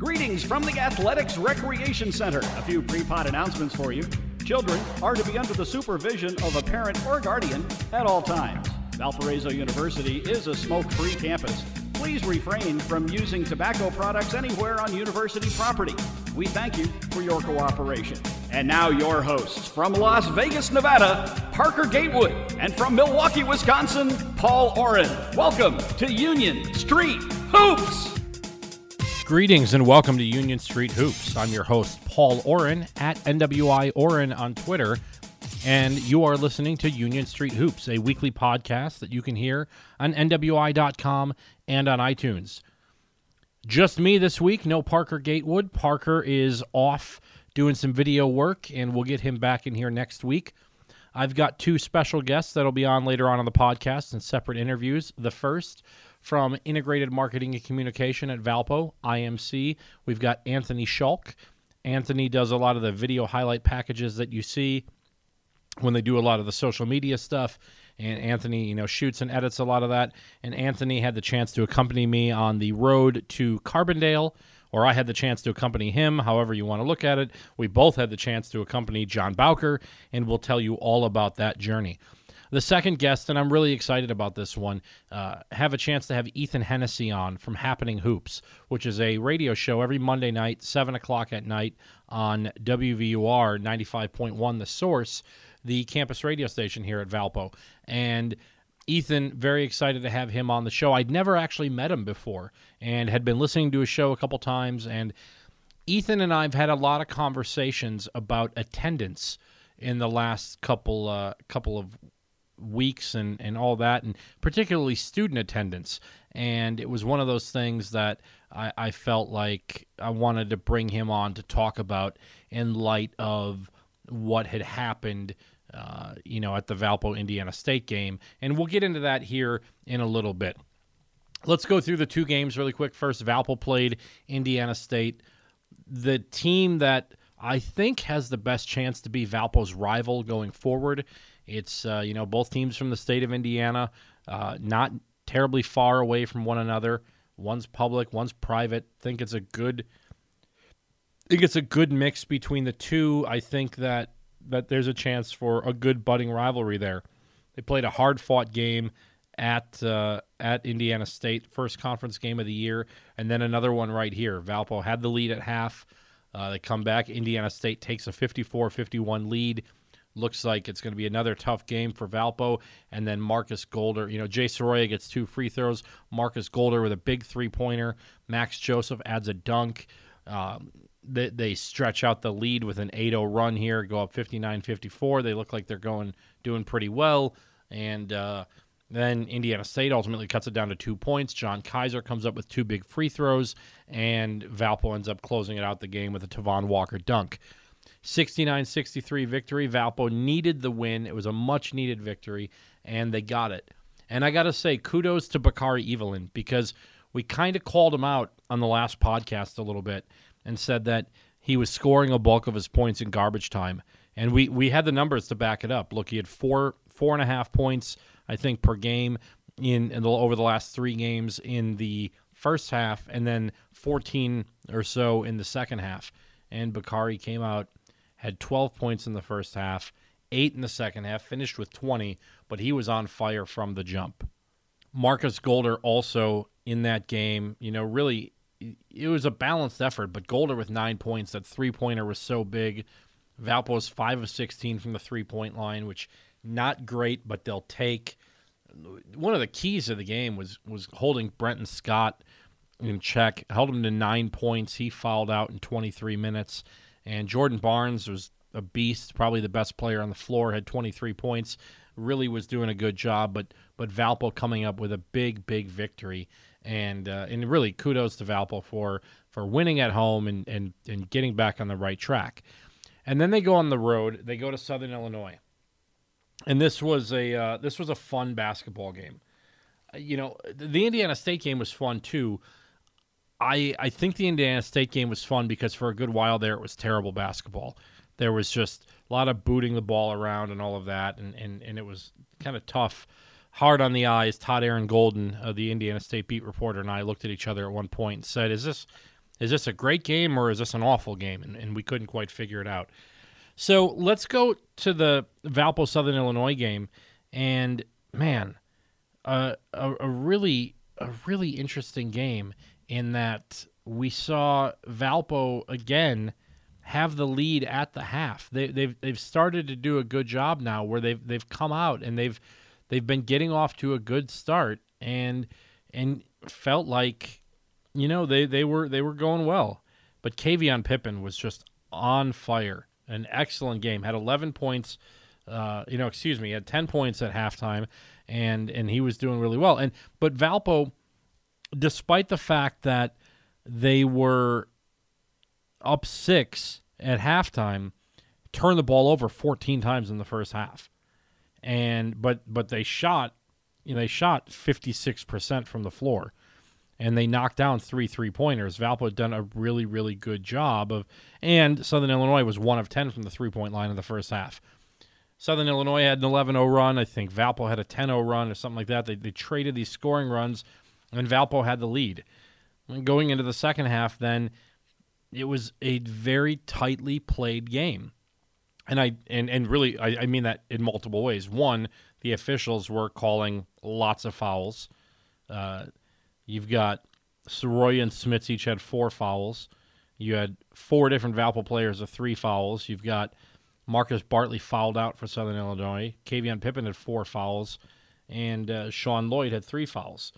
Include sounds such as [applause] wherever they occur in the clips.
Greetings from the Athletics Recreation Center. A few pre-pod announcements for you. Children are to be under the supervision of a parent or guardian at all times. Valparaiso University is a smoke-free campus. Please refrain from using tobacco products anywhere on university property. We thank you for your cooperation. And now your hosts from Las Vegas, Nevada, Parker Gatewood, and from Milwaukee, Wisconsin, Paul Oren. Welcome to Union Street Hoops. Greetings and welcome to Union Street Hoops. I'm your host, Paul Oren, at NWI Oren on Twitter, and you are listening to Union Street Hoops, a weekly podcast that you can hear on NWI.com and on iTunes. Just me this week, no Parker Gatewood. Parker is off doing some video work, and we'll get him back in here next week. I've got two special guests that'll be on later on on the podcast in separate interviews. The first, from Integrated Marketing and Communication at Valpo, IMC. We've got Anthony Schulk. Anthony does a lot of the video highlight packages that you see when they do a lot of the social media stuff. And Anthony, you know, shoots and edits a lot of that. And Anthony had the chance to accompany me on the road to Carbondale, or I had the chance to accompany him, however you want to look at it. We both had the chance to accompany John Bowker, and we'll tell you all about that journey. The second guest, and I'm really excited about this one, uh, have a chance to have Ethan Hennessy on from Happening Hoops, which is a radio show every Monday night, 7 o'clock at night on WVUR 95.1 The Source, the campus radio station here at Valpo. And Ethan, very excited to have him on the show. I'd never actually met him before and had been listening to his show a couple times. And Ethan and I have had a lot of conversations about attendance in the last couple uh, couple of weeks and, and all that, and particularly student attendance. And it was one of those things that I, I felt like I wanted to bring him on to talk about in light of what had happened. Uh, you know, at the Valpo Indiana State game. And we'll get into that here in a little bit. Let's go through the two games really quick. First, Valpo played Indiana State. The team that I think has the best chance to be Valpo's rival going forward it's uh, you know both teams from the state of Indiana, uh, not terribly far away from one another. One's public, one's private. think it's a good. I think it's a good mix between the two. I think that that there's a chance for a good budding rivalry there. They played a hard fought game at uh, at Indiana State, first conference game of the year, and then another one right here. Valpo had the lead at half. Uh, they come back. Indiana State takes a 54-51 lead Looks like it's going to be another tough game for Valpo. And then Markus Golder, you know, Jay Sorolla gets two free throws. Markus Golder with a big three pointer. Max Joseph adds a dunk. Um, they, they stretch out the lead with an 8 0 run here, go up 59 54. They look like they're going doing pretty well. And uh, then Indiana State ultimately cuts it down to two points. John Kiser comes up with two big free throws, and Valpo ends up closing it out the game with a Tevonn Walker dunk. 69 63 victory. Valpo needed the win. It was a much needed victory, and they got it. And I got to say, kudos to Bakari Evelyn because we kind of called him out on the last podcast a little bit and said that he was scoring a bulk of his points in garbage time. And we, we had the numbers to back it up. Look, he had four four and a half points, I think, per game in, in the, over the last three games in the first half, and then 14 or so in the second half. And Bakari came out had 12 points in the first half, eight in the second half, finished with 20, but he was on fire from the jump. Markus Golder also in that game, you know, really it was a balanced effort, but Golder with nine points, that three pointer was so big. Valpo's five of 16 from the three point line, which not great, but they'll take. One of the keys of the game was was holding Brenton Scott in check, held him to nine points. He fouled out in 23 minutes. And Jordan Barnes was a beast, probably the best player on the floor, had 23 points, really was doing a good job. But but Valpo coming up with a big big victory, and uh, and really kudos to Valpo for for winning at home and and and getting back on the right track. And then they go on the road. They go to Southern Illinois, and this was a uh, this was a fun basketball game. Uh, you know, the Indiana State game was fun too I I think the Indiana State game was fun because for a good while there it was terrible basketball. There was just a lot of booting the ball around and all of that, and and, and it was kind of tough, hard on the eyes. Todd Aaron Golden, uh, the Indiana State beat reporter, and I looked at each other at one point and said, "Is this Is this a great game or is this an awful game? And, and we couldn't quite figure it out. So let's go to the Valpo Southern Illinois game, and man, uh, a, a really a really interesting game in that we saw Valpo again have the lead at the half. They, they've they've started to do a good job now, where they've they've come out and they've they've been getting off to a good start and and felt like you know they, they were they were going well. But Kavion Pippen was just on fire. An excellent game. Had 11 points. Uh, you know, excuse me, had 10 points at halftime, and and he was doing really well. And but Valpo, despite the fact that they were up six at halftime, turned the ball over 14 times in the first half, and but but they shot, you know, they shot 56 percent from the floor and they knocked down three three pointers. Valpo had done a really, really good job of, and Southern Illinois was one of 10 from the three point line in the first half. Southern Illinois had an 11 0 run. I think Valpo had a 10 0 run or something like that. They, they traded these scoring runs, and Valpo had the lead. Going into the second half, then it was a very tightly played game. And I and, and really I, I mean that in multiple ways. One, the officials were calling lots of fouls. Uh, You've got Sorolla and Smits each had four fouls. You had four different Valpo players with three fouls. You've got Marcus Bartley fouled out for Southern Illinois. Kavion Pippen had four fouls, and uh, Sean Lloyd had three fouls.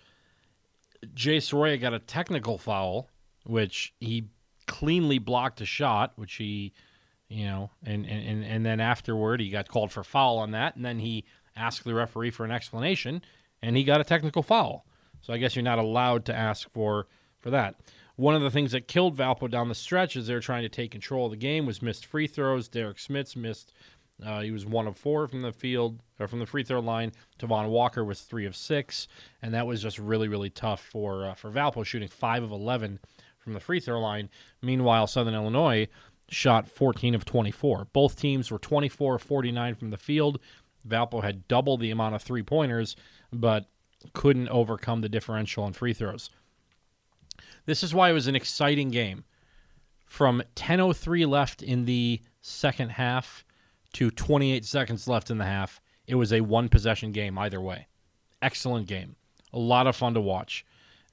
Jay Sorolla got a technical foul, which he cleanly blocked a shot, which he, you know, and, and, and then afterward he got called for foul on that, and then he asked the referee for an explanation, and he got a technical foul. So I guess you're not allowed to ask for for that. One of the things that killed Valpo down the stretch as they're trying to take control of the game was missed free throws. Derrik Smits missed. Uh, he was one of four from the field or from the free throw line. Tevonn Walker was three of six, and that was just really really tough for uh, for Valpo shooting five of eleven from the free throw line. Meanwhile, Southern Illinois shot 14 of 24. Both teams were 24 of 49 from the field. Valpo had double the amount of three pointers, but couldn't overcome the differential on free throws. This is why it was an exciting game. From 10:03 left in the second half to 28 seconds left in the half, it was a one possession game either way. Excellent game. A lot of fun to watch.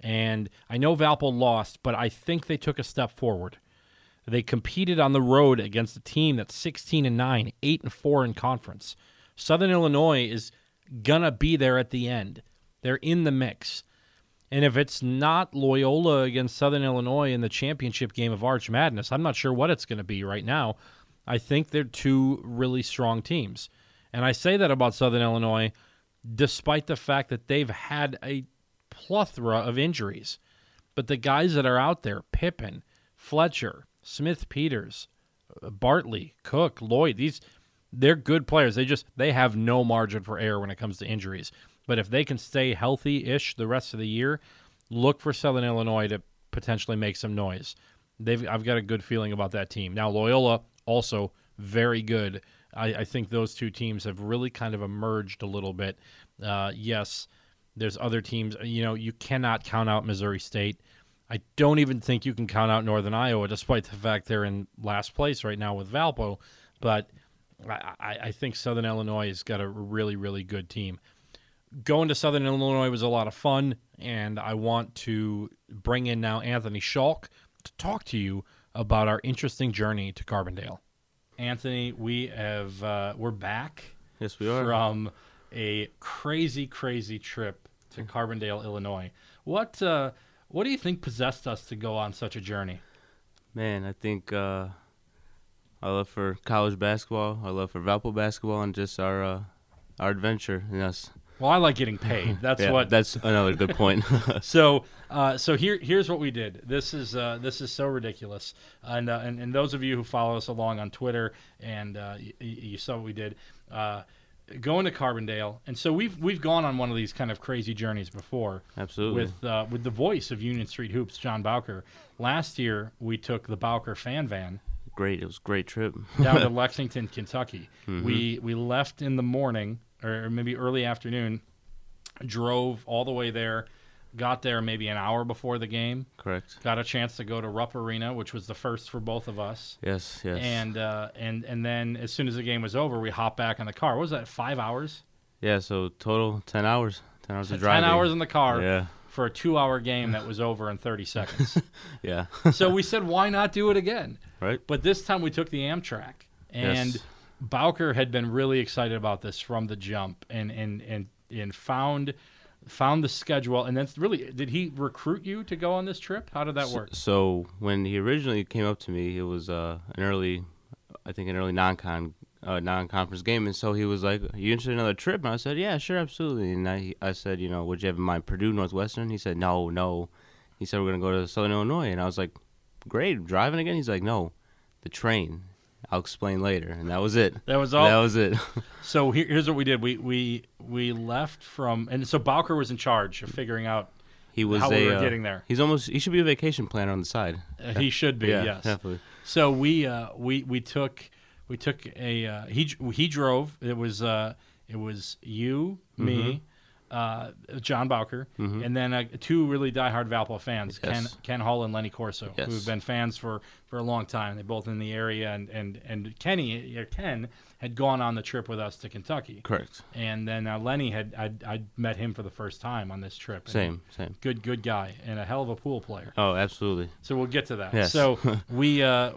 And I know Valpo lost, but I think they took a step forward. They competed on the road against a team that's 16 and 9, 8 and 4 in conference. Southern Illinois is gonna be there at the end. They're in the mix. And if it's not Loyola against Southern Illinois in the championship game of Arch Madness, I'm not sure what it's going to be right now. I think they're two really strong teams. And I say that about Southern Illinois despite the fact that they've had a plethora of injuries. But the guys that are out there, Pippen, Fletcher, Smith Peters, Bartley, Cook, Lloyd, these they're good players. They just they have no margin for error when it comes to injuries. But if they can stay healthy ish the rest of the year, look for Southern Illinois to potentially make some noise. They've I've got a good feeling about that team. Now Loyola also very good. I, I think those two teams have really kind of emerged a little bit. Uh, yes, there's other teams. You know, you cannot count out Missouri State. I don't even think you can count out Northern Iowa, despite the fact they're in last place right now with Valpo. But I, I think Southern Illinois has got a really, really good team going to Southern Illinois was a lot of fun, and I want to bring in now Anthony Schalk to talk to you about our interesting journey to Carbondale. Anthony, we have uh, we're back. Yes, we are from a crazy, crazy trip to Carbondale, Illinois. What uh, what do you think possessed us to go on such a journey? Man, I think uh, our love for college basketball, our love for Valpo basketball, and just our uh, our adventure. And us well, I like getting paid. [laughs] That's yeah, what. That's another good point. [laughs] so, uh, so here, here's what we did. This is uh, this is so ridiculous, and, uh, and and those of you who follow us along on Twitter and uh, y- you saw what we did. Uh, going to Carbondale, and so we've we've gone on one of these kind of crazy journeys before. Absolutely. With uh, with the voice of Union Street Hoops, John Bowker. Last year we took the Bowker fan van great. It was a great trip down to [laughs] Lexington, Kentucky. Mm-hmm. We we left in the morning or maybe early afternoon, drove all the way there, got there maybe an hour before the game. Correct. Got a chance to go to Rupp Arena, which was the first for both of us. Yes. Yes. And uh, and and then as soon as the game was over, we hopped back in the car. What was that? Five hours? yeah. So total ten hours. Ten hours of driving. Ten hours in the car Yeah. for a two-hour game that was over in 30 [laughs] seconds. Yeah. so we said, why not do it again? right. But this time we took the Amtrak, and Yes. Bowker had been really excited about this from the jump, and and and and found found the schedule, and then really did he recruit you to go on this trip? How did that work? So when he originally came up to me, it was uh, an early, I think an early non-con, uh, non-conference game, and so he was like, "Are you interested in another trip?" And I said, "Yeah, sure, absolutely." And I, I said, "You know, would you have in mind Purdue, Northwestern?" He said, "No, no." He said, "We're gonna go to Southern Illinois," and I was like, "Great, driving again?" He's like, "No, the train." I'll explain later, and that was it. That was all. That was it. [laughs] so here, here's what we did: we we we left from, and so Bowker was in charge of figuring out. He was How a. we were uh, getting there. He's almost. He should be a vacation planner on the side. Uh, he should be, yeah, yes. definitely. So we uh, we we took we took a uh, he he drove. It was uh, it was you, me, uh, John Bowker, and then uh, two really diehard Valpo fans, Ken Yes. Ken Hull and Lenny Corso, Yes. who've been fans for, for a long time. They're both in the area, and and and Kenny or Ken had gone on the trip with us to Kentucky, Correct. and then uh, Lenny had I I met him for the first time on this trip. Same. Same. Good good guy and a hell of a pool player. Oh, absolutely. So we'll get to that. Yes. So [laughs] we uh,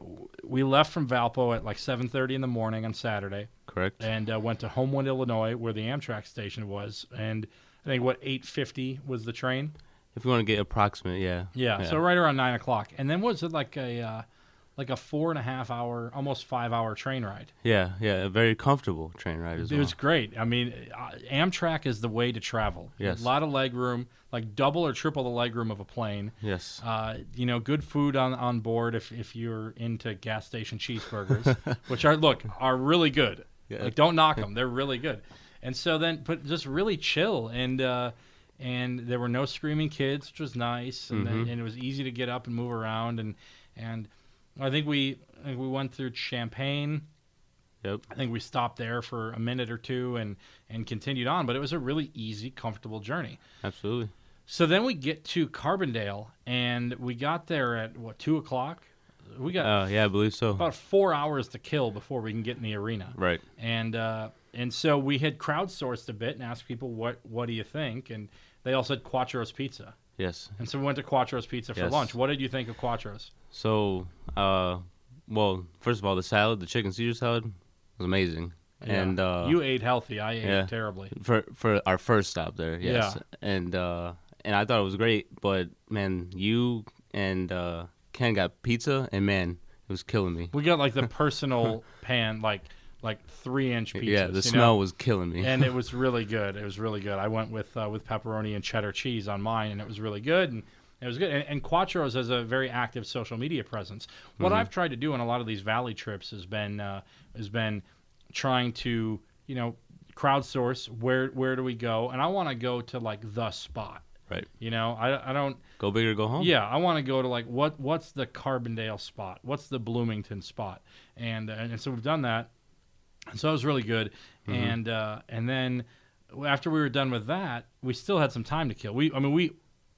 we left from Valpo at like 7:30 in the morning on Saturday, Correct. and uh, went to Homewood, Illinois, where the Amtrak station was. And I think what 8:50 was the train. If you want to get approximate, yeah. Yeah, So right around nine o'clock. And then was it like a uh, like a four and a half hour, almost five hour train ride? Yeah, yeah, a very comfortable train ride as It well. was great. I mean, uh, Amtrak is the way to travel. Yes. A lot of leg room, like double or triple the leg room of a plane. yes. Uh, you know, good food on, on board if, if you're into gas station cheeseburgers, [laughs] which are look are really good. Yeah. Like don't knock [laughs] them; they're really good. And so then, but just really chill and uh, and there were no screaming kids, which was nice, and then, and it was easy to get up and move around and and I think we I think we went through Champaign. Yep. I think we stopped there for a minute or two and and continued on, but it was a really easy, comfortable journey. Absolutely. So then we get to Carbondale, and we got there at what two o'clock. We got Uh, yeah, I believe so. about four hours to kill before we can get in the arena, Right. and uh, and so we had crowdsourced a bit and asked people what what do you think, and they all said Quatro's Pizza, Yes. and so we went to Quatro's Pizza for Yes. lunch. What did you think of Quatro's? So, uh, well, first of all, the salad, the chicken Caesar salad, was amazing. And uh, you ate healthy, I ate yeah. terribly. for for our first stop there, yes. Yeah. And uh, and I thought it was great, but man, you and uh, Ken got pizza, and man, it was killing me. We got like the [laughs] personal pan, like like three inch pizzas. yeah, the smell know? was killing me. and it [laughs] was really good. It was really good. I went with uh, with pepperoni and cheddar cheese on mine, and it was really good. And it was good. And, and Quatro's has a very active social media presence. What Mm-hmm. I've tried to do on a lot of these valley trips has been uh, has been trying to you know crowdsource where where do we go, and I want to go to like the spot. right. You know, I, I don't. Go big or go home. Yeah, I want to go to like what what's the Carbondale spot? What's the Bloomington spot? And uh, and so we've done that. And so it was really good. And uh, and then after we were done with that, we still had some time to kill. We I mean we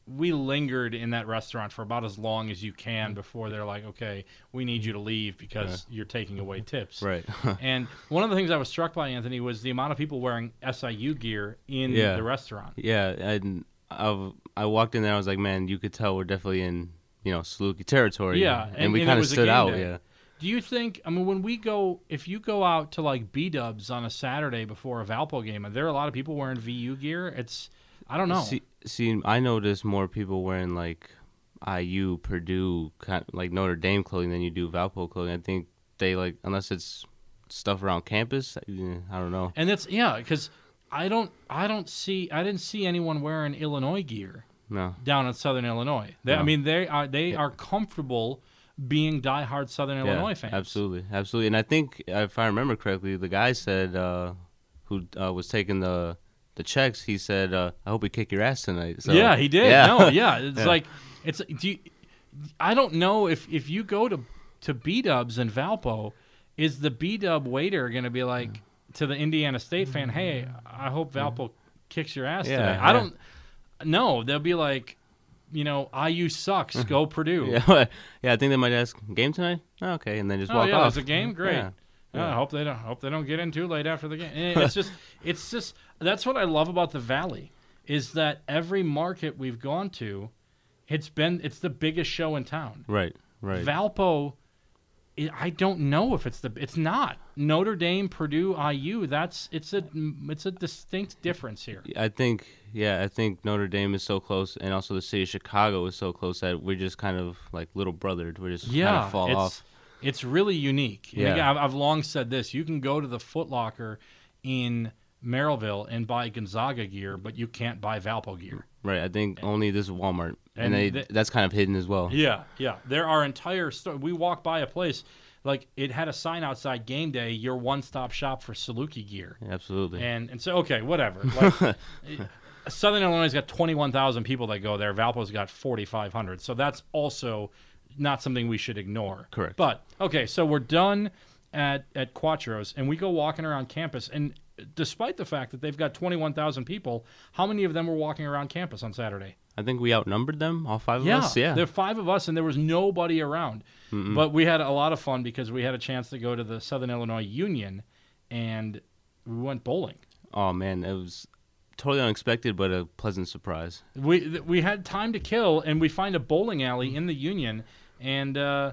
we lingered in that restaurant for about as long as you can before they're like, okay, we need you to leave because you're taking away [laughs] tips. Right. [laughs] and one of the things I was struck by, Anthony, was the amount of people wearing SIU gear in Yeah. the restaurant. Yeah, and I I walked in there. I was like, man, you could tell we're definitely in you know Saluki territory. Yeah, and, and- we kind of stood out. day. Yeah, Do you think? I mean, when we go, if you go out to like B Dubs on a Saturday before a Valpo game, there are there a lot of people wearing VU gear? It's, I don't know. See, see, I noticed more people wearing like IU, Purdue, kind like Notre Dame clothing than you do Valpo clothing. I think they like unless it's stuff around campus. I don't know. and it's yeah, because I don't, I don't see, I didn't see anyone wearing Illinois gear No. down in Southern Illinois. They, I mean, they are they are comfortable being diehard Southern Illinois yeah, fans. Absolutely, absolutely. And I think if I remember correctly, the guy said uh, who uh, was taking the the checks. He said, uh, "I hope we kick your ass tonight." So, yeah, he did. Yeah. No, [laughs] yeah, it's Yeah. like it's. Do you, I don't know if if you go to to B Dubs in Valpo, is the B Dub waiter going to be like to the Indiana State fan, "Hey, I hope Valpo kicks your ass Yeah, today." I don't. no, they'll be like, you know, IU sucks. Mm-hmm. Go Purdue. [laughs] Yeah, yeah. I think they might ask game tonight. Oh, okay, and then just Oh walk yeah, off. there's a game. Mm-hmm. Great. Yeah. Yeah, I hope they don't hope they don't get in too late after the game. And It's [laughs] just it's just that's what I love about the Valley is that every market we've gone to, it's been it's the biggest show in town. Right, right. Valpo, I I don't know if it's the it's not Notre Dame, Purdue, IU. That's it's a it's a distinct difference here. I think, yeah, I think Notre Dame is so close, and also the city of Chicago is so close that we're just kind of like little brothered. We're just kind Yeah, of fall it's off. it's really unique. Yeah. again, I've, I've long said this: you can go to the Foot Locker in Merrillville and buy Gonzaga gear, but you can't buy Valpo gear. Right. I think only this Walmart, and, And they, the- that's kind of hidden as well. Yeah, yeah. There are entire store. We walked by a place like it had a sign outside game day, your one-stop shop for Saluki gear. Absolutely. And and so okay, whatever. Like, [laughs] Southern Illinois got 21,000 people that go there. Valpo's got 4,500. So that's also not something we should ignore. Correct. But okay, so we're done at at Quatro's and we go walking around campus and despite the fact that they've got 21,000 people, how many of them were walking around campus on Saturday? I think we outnumbered them, all five of Yeah, us. Yeah. there are five of us, and there was nobody around. But we had a lot of fun because we had a chance to go to the Southern Illinois Union, and we went bowling. Oh man, it was totally unexpected, but a pleasant surprise. We th- we had time to kill, and we find a bowling alley in the Union, and uh,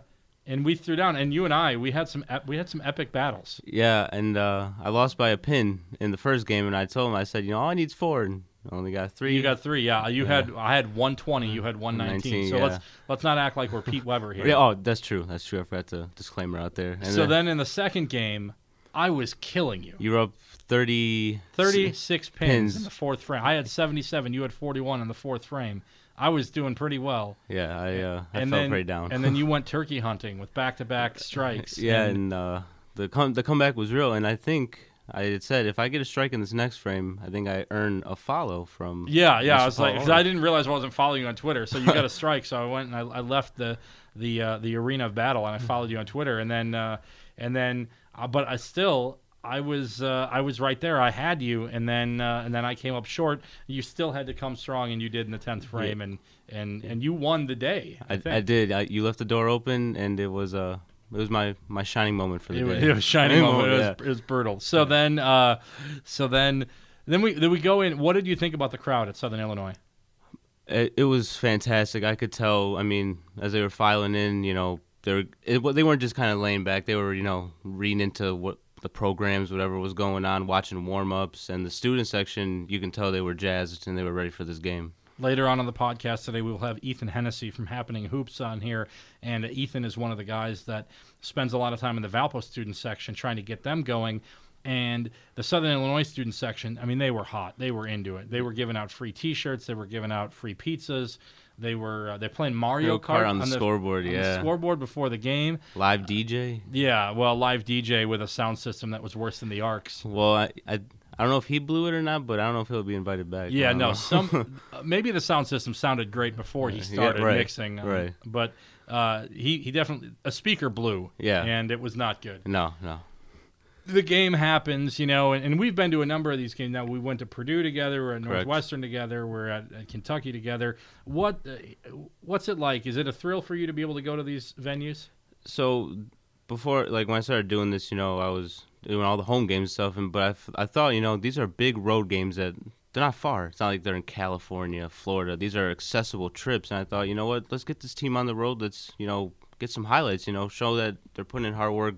and we threw down. And you and I, we had some ep- we had some epic battles. Yeah, and uh, I lost by a pin in the first game, and I told him, I said, you know, all I need's four, and I only got three. You got three, yeah. You had I had 120, you had 119. 119, so yeah. let's let's not act like we're Pete Weber [laughs] here. Yeah, oh, that's true. That's true. I forgot to disclaimer out there. And so then in the second game, I was killing you. you were up thirty. 36 pins, pins. in the fourth frame. I had 77. You had 41 in the fourth frame. I was doing pretty well. Yeah, I uh, I and felt then, pretty down. and then you [laughs] went turkey hunting with back-to-back strikes. yeah, and, and uh, the com- the comeback was real, and I think I had said if I get a strike in this next frame, I think I earn a follow from. yeah, yeah. Mr. I was like, 'cause. I didn't realize I wasn't following you on Twitter. So you got a [laughs] strike. So I went and I, I left the the uh, the arena of battle and I followed you on Twitter. And then uh, and then, uh, but I still. I was uh, I was right there. I had you, and then uh, and then I came up short. You still had to come strong, and you did in the tenth frame, and and and you won the day. I, I. I did. I, you left the door open, and it was uh, it was my my shining moment for the It, day. [laughs] it was shining Shining moment. It was, yeah. it was brutal. So then, uh, so then, then we then we go in. What did you think about the crowd at Southern Illinois? It, it was fantastic. I could tell. I mean, as they were filing in, you know, they were it, they weren't just kind of laying back. They were, you know, reading into what the programs, whatever was going on, watching warm ups, and the student section. You can tell they were jazzed and they were ready for this game. Later on in the podcast today, we will have Ethan Hennessy from Happening Hoops on here, and Ethan is one of the guys that spends a lot of time in the Valpo student section trying to get them going. And the Southern Illinois student section, I mean, they were hot. They were into it. They were giving out free T-shirts. They were giving out free pizzas. They were uh, they're playing Mario Kart Kart on the scoreboard, on the yeah. scoreboard before the game. Live DJ. Yeah, well, live DJ with a sound system that was worse than the Arcs. Well, I, I I don't know if he blew it or not, but I don't know if he'll be invited back. Yeah, no, some [laughs] uh, maybe the sound system sounded great before he started right, mixing, um, right. But uh, he he definitely a speaker blew, Yeah. and it was not good. no, no. The game happens, you know, and, and we've been to a number of these games. Now we went to Purdue together, we're at Correct. Northwestern together, we're at, at Kentucky together. What uh, what's it like? Is it a thrill for you to be able to go to these venues? so before like when I started doing this, you know, I was doing all the home games and stuff, and but I thought you know these are big road games that they're not far. It's not like they're in California, Florida. These are accessible trips, and I thought you know what, let's get this team on the road. Let's you know get some highlights. You know, show that they're putting in hard work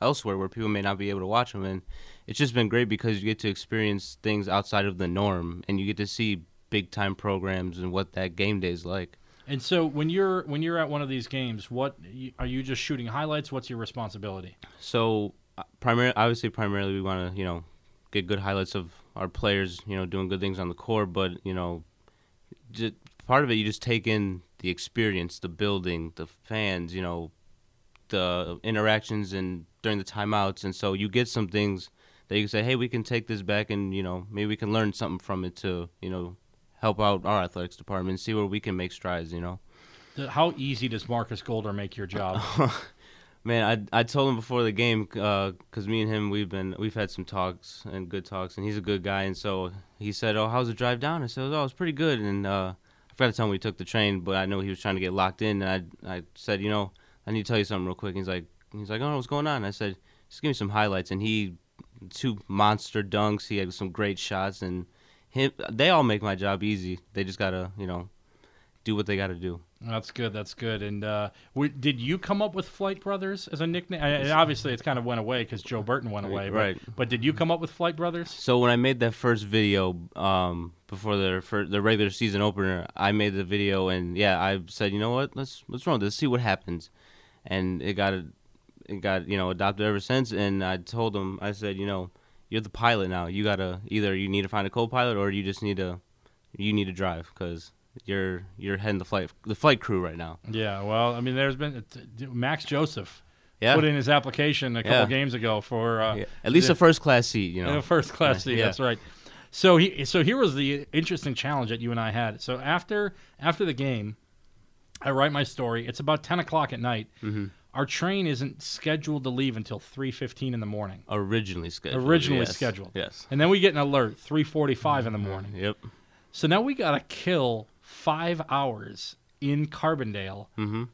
elsewhere where people may not be able to watch them, and it's just been great because you get to experience things outside of the norm, and you get to see big time programs and what that game day is like. And so when you're when you're at one of these games, what are you just shooting highlights? What's your responsibility? So, uh, primarily, obviously, primarily, we want to, you know, get good highlights of our players, you know, doing good things on the court. But you know, just, part of it, you just take in the experience, the building, the fans, you know, the interactions and during the timeouts, and so you get some things that you can say, hey, we can take this back, and you know, maybe we can learn something from it to, you know, help out our athletics department, see where we can make strides. You know. How easy does Markus Golder make your job? [laughs] Man, I I told him before the game because me and him we've been we've had some talks and good talks, and he's a good guy, and so he said, "Oh, how's the drive down?" I said, "Oh, it's pretty good." And uh, I forgot to tell him we took the train, but I know he was trying to get locked in, and I I said, "You know, I need to tell you something real quick." And he's like, he's like, "Oh, what's going on?" I said, "Just give me some highlights." And he two monster dunks. He had some great shots, and him they all make my job easy. They just gotta you know do what they gotta do. That's good. That's good. And uh, we, did you come up with Flight Brothers as a nickname? And obviously, it's kind of went away because Joe Burton went away. But, Right. But did you come up with Flight Brothers? So when I made that first video um, before the for the regular season opener, I made the video and yeah, I said, you know what, let's let's run this, see what happens, and it got got you know adopted ever since. And I told them, I said, you know, you're the pilot now. You gotta either you need to find a co-pilot or you just need to you need to drive because you're you're heading the flight the flight crew right now. Yeah. Well, I mean, there's been Max Joseph Yeah, put in his application a couple Yeah. games ago for uh, Yeah. at least the- a first class seat. You know, a first class seat. That's right. So he so here was the interesting challenge that you and I had. So after after the game, I write my story. It's about ten o'clock at night. Mm-hmm. Our train isn't scheduled to leave until three fifteen in the morning. originally scheduled. Originally yes. scheduled. Yes. And then we get an alert three forty five in the morning. Yep. So now we gotta kill five hours in Carbondale Mm-hmm.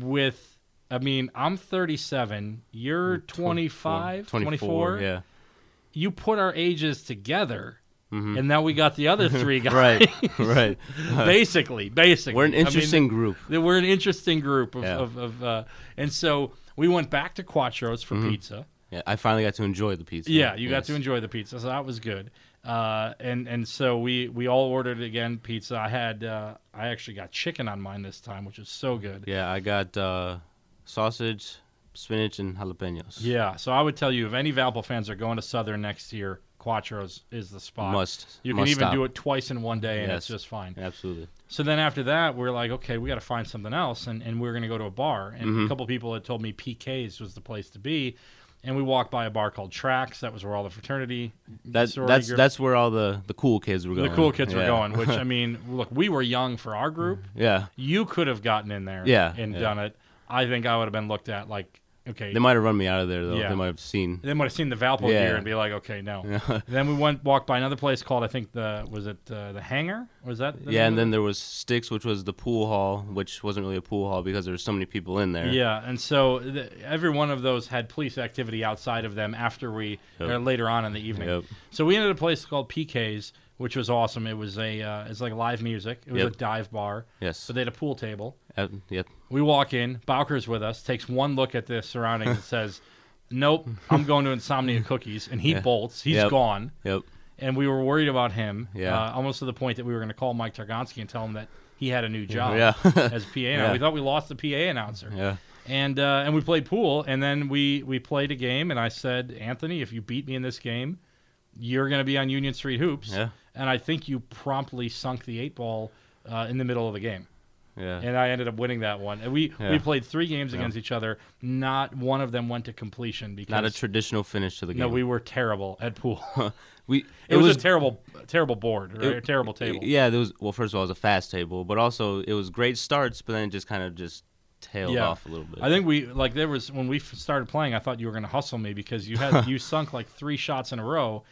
with. I mean, I'm 37. You're 25, 24. Yeah. You put our ages together, Mhm. and now we got the other three [laughs] guys. Right. right. [laughs] basically, basically, We're an I mean, interesting group. we're an interesting group of, Yeah. of, of uh, and so we went back to Quatro's for pizza. Yeah, I finally got to enjoy the pizza. Yeah, you got to enjoy the pizza, so that was good. Uh, and and so we we all ordered again pizza. I had uh, I actually got chicken on mine this time, which was so good. Yeah, I got uh, sausage, spinach, and jalapenos. Yeah, so I would tell you if any Valpo fans are going to Southern next year, Quatro's is the spot. Must. You can must even stop. do it twice in one day, and it's just fine. Absolutely. So then after that, we're like, okay, we got to find something else, and, and we are going to go to a bar. And Mm-hmm. a couple people had told me PK's was the place to be, and we walked by a bar called Tracks. That was where all the fraternity, That's that's group- that's where all the, the cool kids were the going. cool kids were going. Which I [laughs] mean, look, we were young for our group. Yeah, You could have gotten in there, Yeah, and yeah. done it. I think I would have been looked at like, okay, they might have run me out of there though. Yeah. They might have seen. they might have seen the Valpo Yeah. gear and be like, okay, no. [laughs] then we went walked by another place called I think the was it uh, the Hangar? Was that? The yeah, and then there was Sticks, which was the pool hall, which wasn't really a pool hall because there were so many people in there. Yeah, and so th- every one of those had police activity outside of them after we Yep. or later on in the evening. Yep. So we ended up at a place called PK's, which was awesome. It was a uh, it's like live music. It was Yep. a dive bar. Yes. So they had a pool table. Uh, yep. We walk in. Bowker's with us. Takes one look at the surroundings and [laughs] says, "Nope, I'm going to Insomnia [laughs] Cookies." And he Yeah. bolts. He's Yep. gone. Yep. And we were worried about him. Yeah. Uh, almost to the point that we were going to call Mike Targonsky and tell him that he had a new job [laughs] Yeah. as PA. Yeah. We thought we lost the PA announcer Yeah. and uh, and we played pool, and then we we played a game, and I said, Anthony, if you beat me in this game, you're going to be on Union Street hoops, Yeah. and I think you promptly sunk the eight ball uh, in the middle of the game, Yeah. and I ended up winning that one. And we we played three games Yeah. against each other. Not one of them went to completion because Not a traditional finish to the game. no, we were terrible at pool. [laughs] we it, was, a terrible terrible board, right? it- a terrible table. Yeah, there was. Well, first of all, it was a fast table, but also it was great starts, but then it just kind of just tailed Yeah. off a little bit. I think we like there was when we started playing. I thought you were going to hustle me because you had [laughs] you sunk like three shots in a row,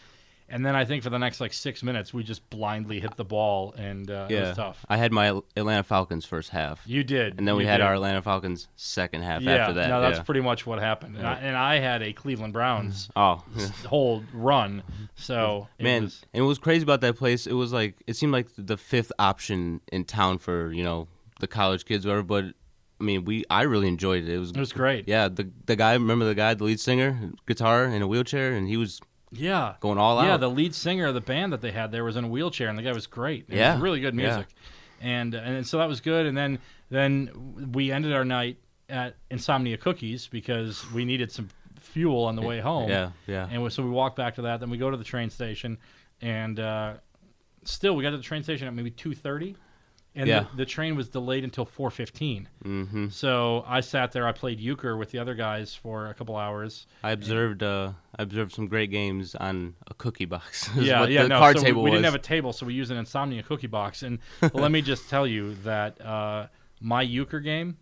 and then I think for the next like six minutes we just blindly hit the ball and uh, it yeah, was tough. I had my Atlanta Falcons first half, You did, and then we had did. our Atlanta Falcons second half yeah. after that. no, that's yeah. pretty much what happened. And, I, and I had a Cleveland Browns [laughs] Oh, whole run, so it man, was- and what was crazy about that place? It was like it seemed like the fifth option in town for you know the college kids, whatever. But I mean, we I really enjoyed it. It was it was great. yeah. The the guy, remember the guy, the lead singer, guitar in a wheelchair, and he was Yeah. going all Yeah, out. Yeah, the lead singer of the band that they had there was in a wheelchair, and the guy was great. It Yeah, was really good yeah. music, and and so that was good. And then then we ended our night at Insomnia Cookies because we needed some fuel on the way home. yeah, yeah. And we, so we walked back to that. Then we go to the train station, and uh, still we got to the train station at maybe two thirty, and Yeah. the, the train was delayed until four fifteen. hmm So I sat there. I played euchre with the other guys for a couple hours. I observed uh, I observed some great games on a cookie box. [laughs] yeah, yeah, the no. so table we, we didn't have a table, so we used an insomnia cookie box. And [laughs] let me just tell you that uh, my euchre game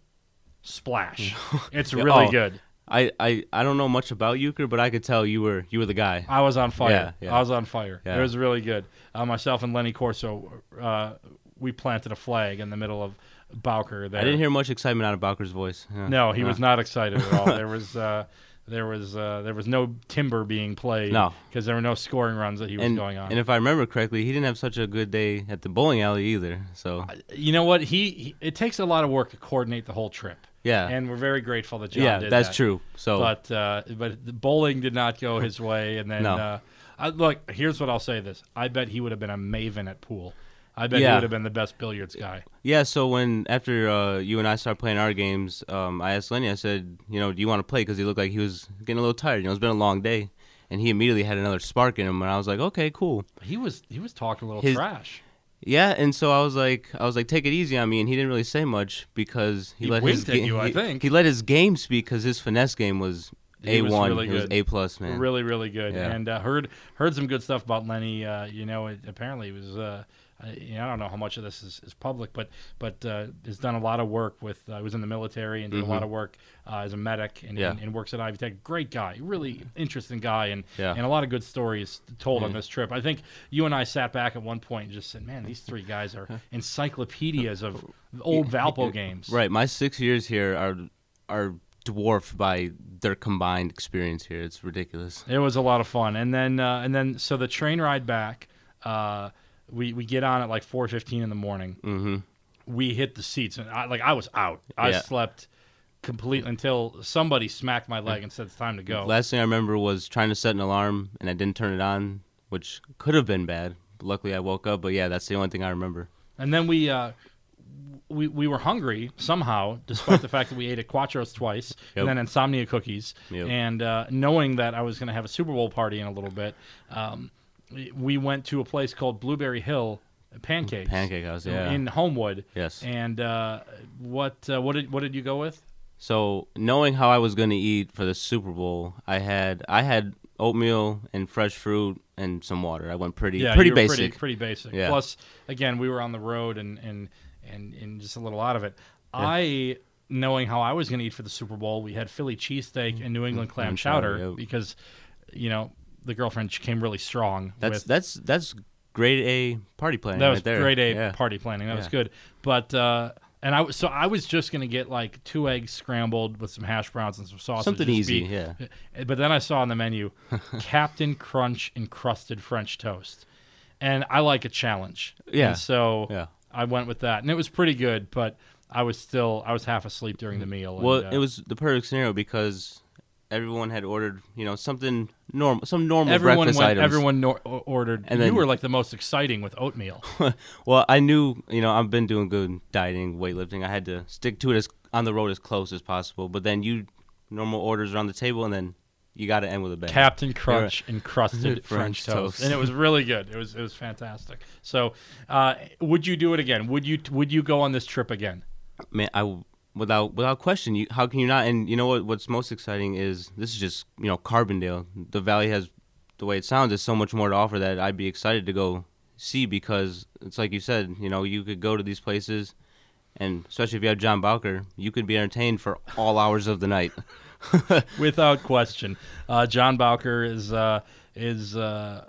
Splash. [laughs] It's really oh. good. I, I, I don't know much about euchre, but I could tell you were you were the guy. I was on fire. Yeah, yeah. I was on fire. Yeah. It was really good. Uh, myself and Lenny Corso, uh, we planted a flag in the middle of Bowker. There. I didn't hear much excitement out of Bowker's voice. Yeah. No, he Uh, was not excited at all. [laughs] there was uh, there was uh, there was no timber being played. No. because there were no scoring runs that he was and, going on. and if I remember correctly, he didn't have such a good day at the bowling alley either. So you know what? He, he it takes a lot of work to coordinate the whole trip. yeah, and we're very grateful that John did that. yeah, did that's that. true. So But uh, but the bowling did not go his way, and then No. uh, I, look. Here's what I'll say: This I bet he would have been a maven at pool. I bet he would have been the best billiards guy. Yeah, so when after uh, you and I started playing our games, um, I asked Lenny. I said, you know, do you want to play? Because he looked like he was getting a little tired. You know, it's been a long day, and he immediately had another spark in him. And I was like, okay, cool. He was he was talking a little His- trash. Yeah, and so I was like, I was like, take it easy on me, and he didn't really say much because he, He let his winked at ga- you, I he- think. he let his game speak because his finesse game was a one, really it was good. a plus, man. Really, really good. Yeah. And uh, heard heard some good stuff about Lenny. Uh, you know, it, apparently it was. Uh, I, you know, I don't know how much of this is, is public, but but uh, has done a lot of work with. Uh, was in the military and did a lot of work uh, as a medic and, Mm-hmm. Yeah. and, and works at Ivy Tech. Great guy, really interesting guy, and Yeah. and a lot of good stories told on this trip. I think you and I sat back at one point and just said, "Man, these three guys are [laughs] encyclopedias of [laughs] old Valpo games." Right, my six years here are are dwarfed by their combined experience here. It's ridiculous. It was a lot of fun, and then uh, and then so the train ride back, uh, we we get on at like four fifteen in the morning. Mm-hmm. We hit the seats, and I, like I was out. I Yeah. slept completely until somebody smacked my leg and said it's time to go. Last thing I remember was trying to set an alarm and I didn't turn it on, which could have been bad. Luckily, I woke up, but yeah, that's the only thing I remember. And then we uh, we we were hungry somehow, despite the [laughs] fact that we ate at Quatro's twice Yep. and then insomnia cookies, Yep. and uh, knowing that I was going to have a Super Bowl party in a little bit, um, we went to a place called Blueberry Hill Pancakes. Pancake House, yeah. In Homewood. Yes. And uh, what uh, what did what did you go with? So knowing how I was going to eat for the Super Bowl, I had I had oatmeal and fresh fruit and some water. I went pretty Yeah, pretty basic. Pretty, pretty basic. Yeah. Plus, again, we were on the road and and and, and just a little out of it. I knowing how I was going to eat for the Super Bowl, we had Philly cheesesteak and New England clam Clam chowder chowder, yep. because you know the girlfriend she came really strong. That's with, that's that's grade A party planning that was right there. grade A Yeah. party planning. That was good. But uh, and I was so I was just gonna get like two eggs scrambled with some hash browns and some sausage. Something easy, be- yeah. But then I saw on the menu [laughs] Captain Crunch encrusted French toast, and I like a challenge. Yeah. And so Yeah. I went with that, and it was pretty good. But I was still I was half asleep during the meal. and, Well, uh, it was the perfect scenario because everyone had ordered, you know, something normal, some normal Everyone breakfast went, items. everyone nor- ordered. And you then- were like the most exciting with oatmeal. [laughs] well, I knew, you know, I've been doing good dieting, weightlifting. I had to stick to it as on the road as close as possible. But then you normal orders are on the table, and then you got to end with a bang. Captain Crunch encrusted [laughs] French, French toast. toast. and it was really good. It was it was fantastic. So, uh, would you do it again? Would you would you go on this trip again? man, I without without question, you how can you not? And you know what? What's most exciting is this is just you know Carbondale. The valley has the way it sounds is so much more to offer that I'd be excited to go see because it's like you said, you know, you could go to these places, and especially if you have John Bowker, you could be entertained for all hours of the night. [laughs] Without question, uh, John Bowker is uh, is uh,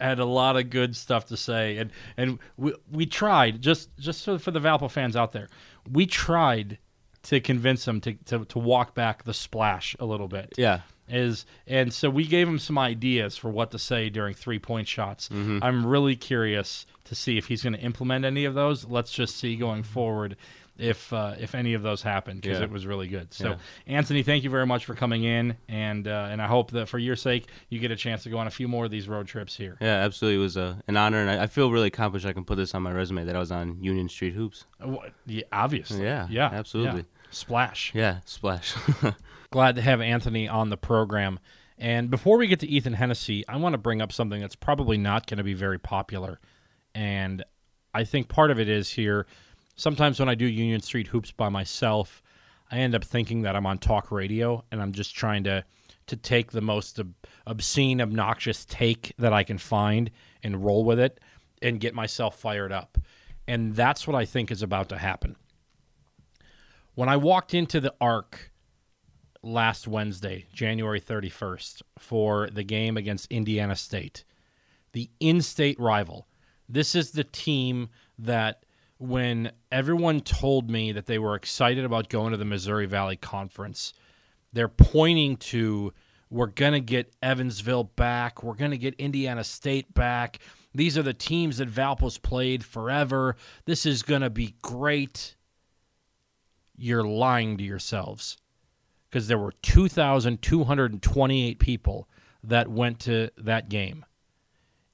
had a lot of good stuff to say, and and we we tried just just for the Valpo fans out there, we tried to convince him to, to to walk back the splash a little bit. yeah, is and so we gave him some ideas for what to say during three point shots. Mm-hmm. I'm really curious to see if he's going to implement any of those. Let's just see going forward if uh, if any of those happen because Yeah. it was really good. So Yeah. Anthony, thank you very much for coming in and uh, and I hope that for your sake you get a chance to go on a few more of these road trips here. yeah, absolutely. It was a, an honor, and I, I feel really accomplished. I can put this on my resume that I was on Union Street Hoops. Uh, wha- yeah obviously. Yeah, Yeah. absolutely. yeah. Splash. Yeah, splash. [laughs] glad to have Anthony on the program. And before we get to Ethan Hennessy, I want to bring up something that's probably not going to be very popular. And I think part of it is here. Sometimes when I do Union Street hoops by myself, I end up thinking that I'm on talk radio and I'm just trying to to take the most ob- obscene, obnoxious take that I can find and roll with it and get myself fired up. And that's what I think is about to happen When I walked into the Arc last Wednesday, January 31st, for the game against Indiana State, the in state rival, this is the team that when everyone told me that they were excited about going to the Missouri Valley Conference, they're pointing to we're going to get Evansville back, we're going to get Indiana State back. These are the teams that Valpo's played forever. This is going to be great you're lying to yourselves because there were 2,228 people that went to that game.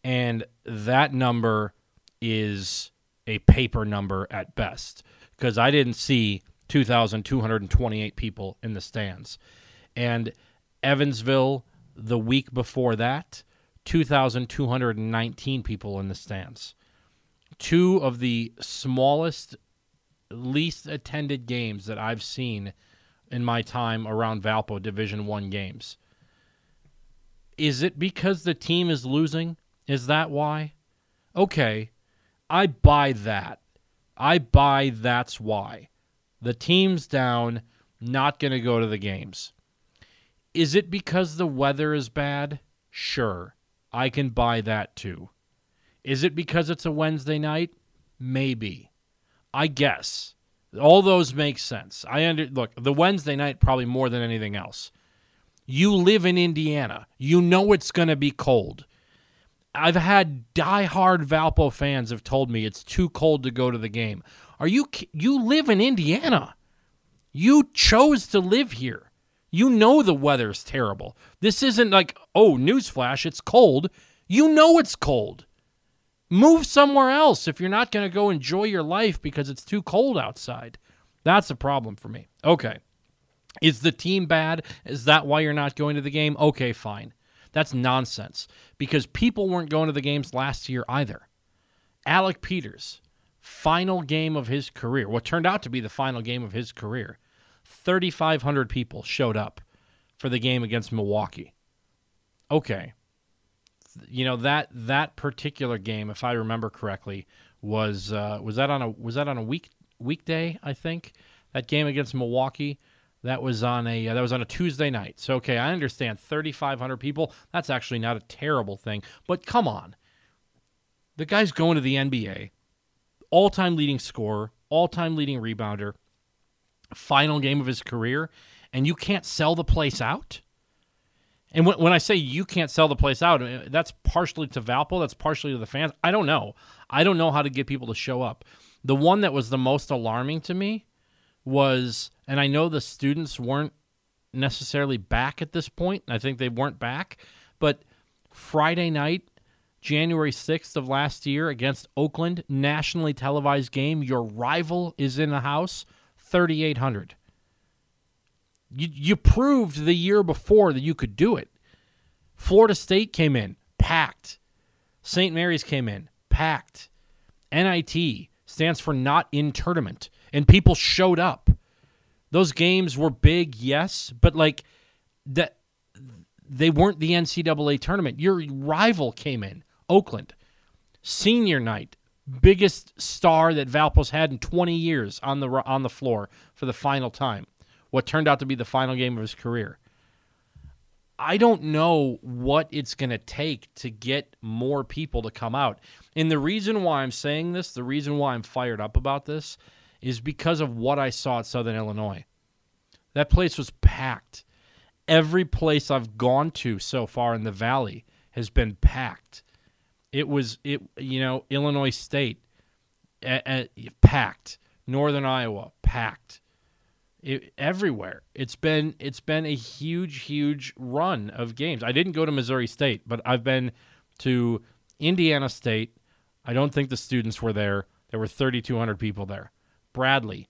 And that number is a paper number at best because I didn't see 2,228 people in the stands. And Evansville, the week before that, 2,219 people in the stands. Two of the smallest least attended games that I've seen in my time around Valpo Division 1 games. Is it because the team is losing? Is that why? Okay. I buy that. I buy that's why. The team's down, not going to go to the games. Is it because the weather is bad? Sure. I can buy that too. Is it because it's a Wednesday night? Maybe. I guess all those make sense. I under look the Wednesday night probably more than anything else. You live in Indiana. You know it's going to be cold. I've had die-hard Valpo fans have told me it's too cold to go to the game. Are you you live in Indiana? You chose to live here. You know the weather's terrible. This isn't like, oh, newsflash, it's cold. You know it's cold. Move somewhere else if you're not going to go enjoy your life because it's too cold outside. That's a problem for me. Okay. Is the team bad? Is that why you're not going to the game? Okay, fine. That's nonsense because people weren't going to the games last year either. Alec Peters, final game of his career, what turned out to be the final game of his career, 3,500 people showed up for the game against Milwaukee. Okay you know that that particular game, if I remember correctly, was uh, was that on a was that on a week weekday? I think that game against Milwaukee. That was on a uh, that was on a Tuesday night. So okay, I understand 3500 people. That's actually not a terrible thing, but come on. The guy's going to the NBA. All-time leading scorer, all-time leading rebounder. Final game of his career and you can't sell the place out? And when, when I say you can't sell the place out, uh, that's partially to Valpo, that's partially to the fans. I don't know. I don't know how to get people to show up. The one that was the most alarming to me was, and I know the students weren't necessarily back at this point. I think they weren't back, but Friday night, January 6th of last year against Oakland, nationally televised game. Your rival is in the house, 3,800. You, you proved the year before that you could do it. Florida State came in, packed. St. Mary's came in, packed. NIT stands for not in tournament, and people showed up. Those games were big, yes, but like that they weren't the NCAA tournament. Your rival came in, Oakland. Senior night, biggest star that Valpo's had in 20 years on the on the floor for the final time what turned out to be the final game of his career. I don't know what it's going to take to get more people to come out. And the reason why I'm saying this, the reason why I'm fired up about this, is because of what I saw at Southern Illinois. That place was packed. Every place I've gone to so far in the valley has been packed. It was it you know Illinois State packed, Northern Iowa packed, it, everywhere. It's been it's been a huge huge run of games. I didn't go to Missouri State, but I've been to Indiana State. I don't think the students were there. There were 3200 people there. Bradley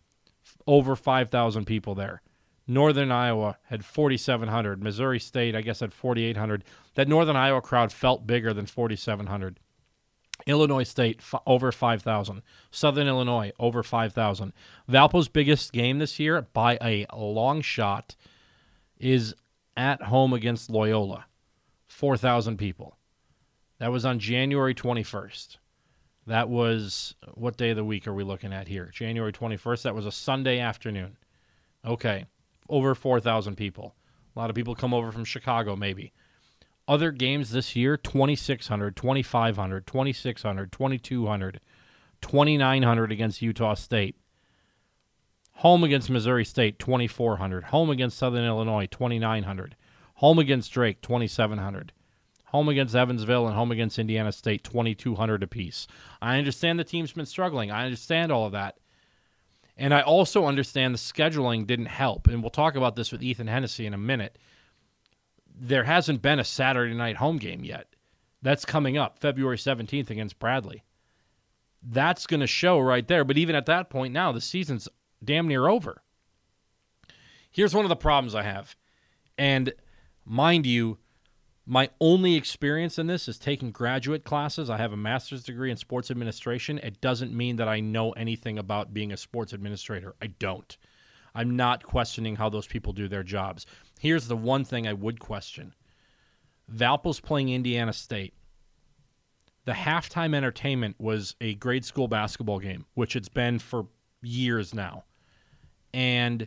over 5000 people there. Northern Iowa had 4700. Missouri State I guess had 4800. That Northern Iowa crowd felt bigger than 4700. Illinois State f- over 5,000. Southern Illinois over 5,000. Valpo's biggest game this year by a long shot is at home against Loyola. 4,000 people. That was on January 21st. That was what day of the week are we looking at here? January 21st. That was a Sunday afternoon. Okay. Over 4,000 people. A lot of people come over from Chicago, maybe. Other games this year 2,600, 2,500, 2,600, 2,200, 2,900 against Utah State. Home against Missouri State, 2,400. Home against Southern Illinois, 2,900. Home against Drake, 2,700. Home against Evansville and home against Indiana State, 2,200 apiece. I understand the team's been struggling. I understand all of that. And I also understand the scheduling didn't help. And we'll talk about this with Ethan Hennessy in a minute. There hasn't been a Saturday night home game yet. That's coming up February 17th against Bradley. That's going to show right there. But even at that point now, the season's damn near over. Here's one of the problems I have. And mind you, my only experience in this is taking graduate classes. I have a master's degree in sports administration. It doesn't mean that I know anything about being a sports administrator. I don't. I'm not questioning how those people do their jobs. Here's the one thing I would question Valpo's playing Indiana State. The halftime entertainment was a grade school basketball game, which it's been for years now. And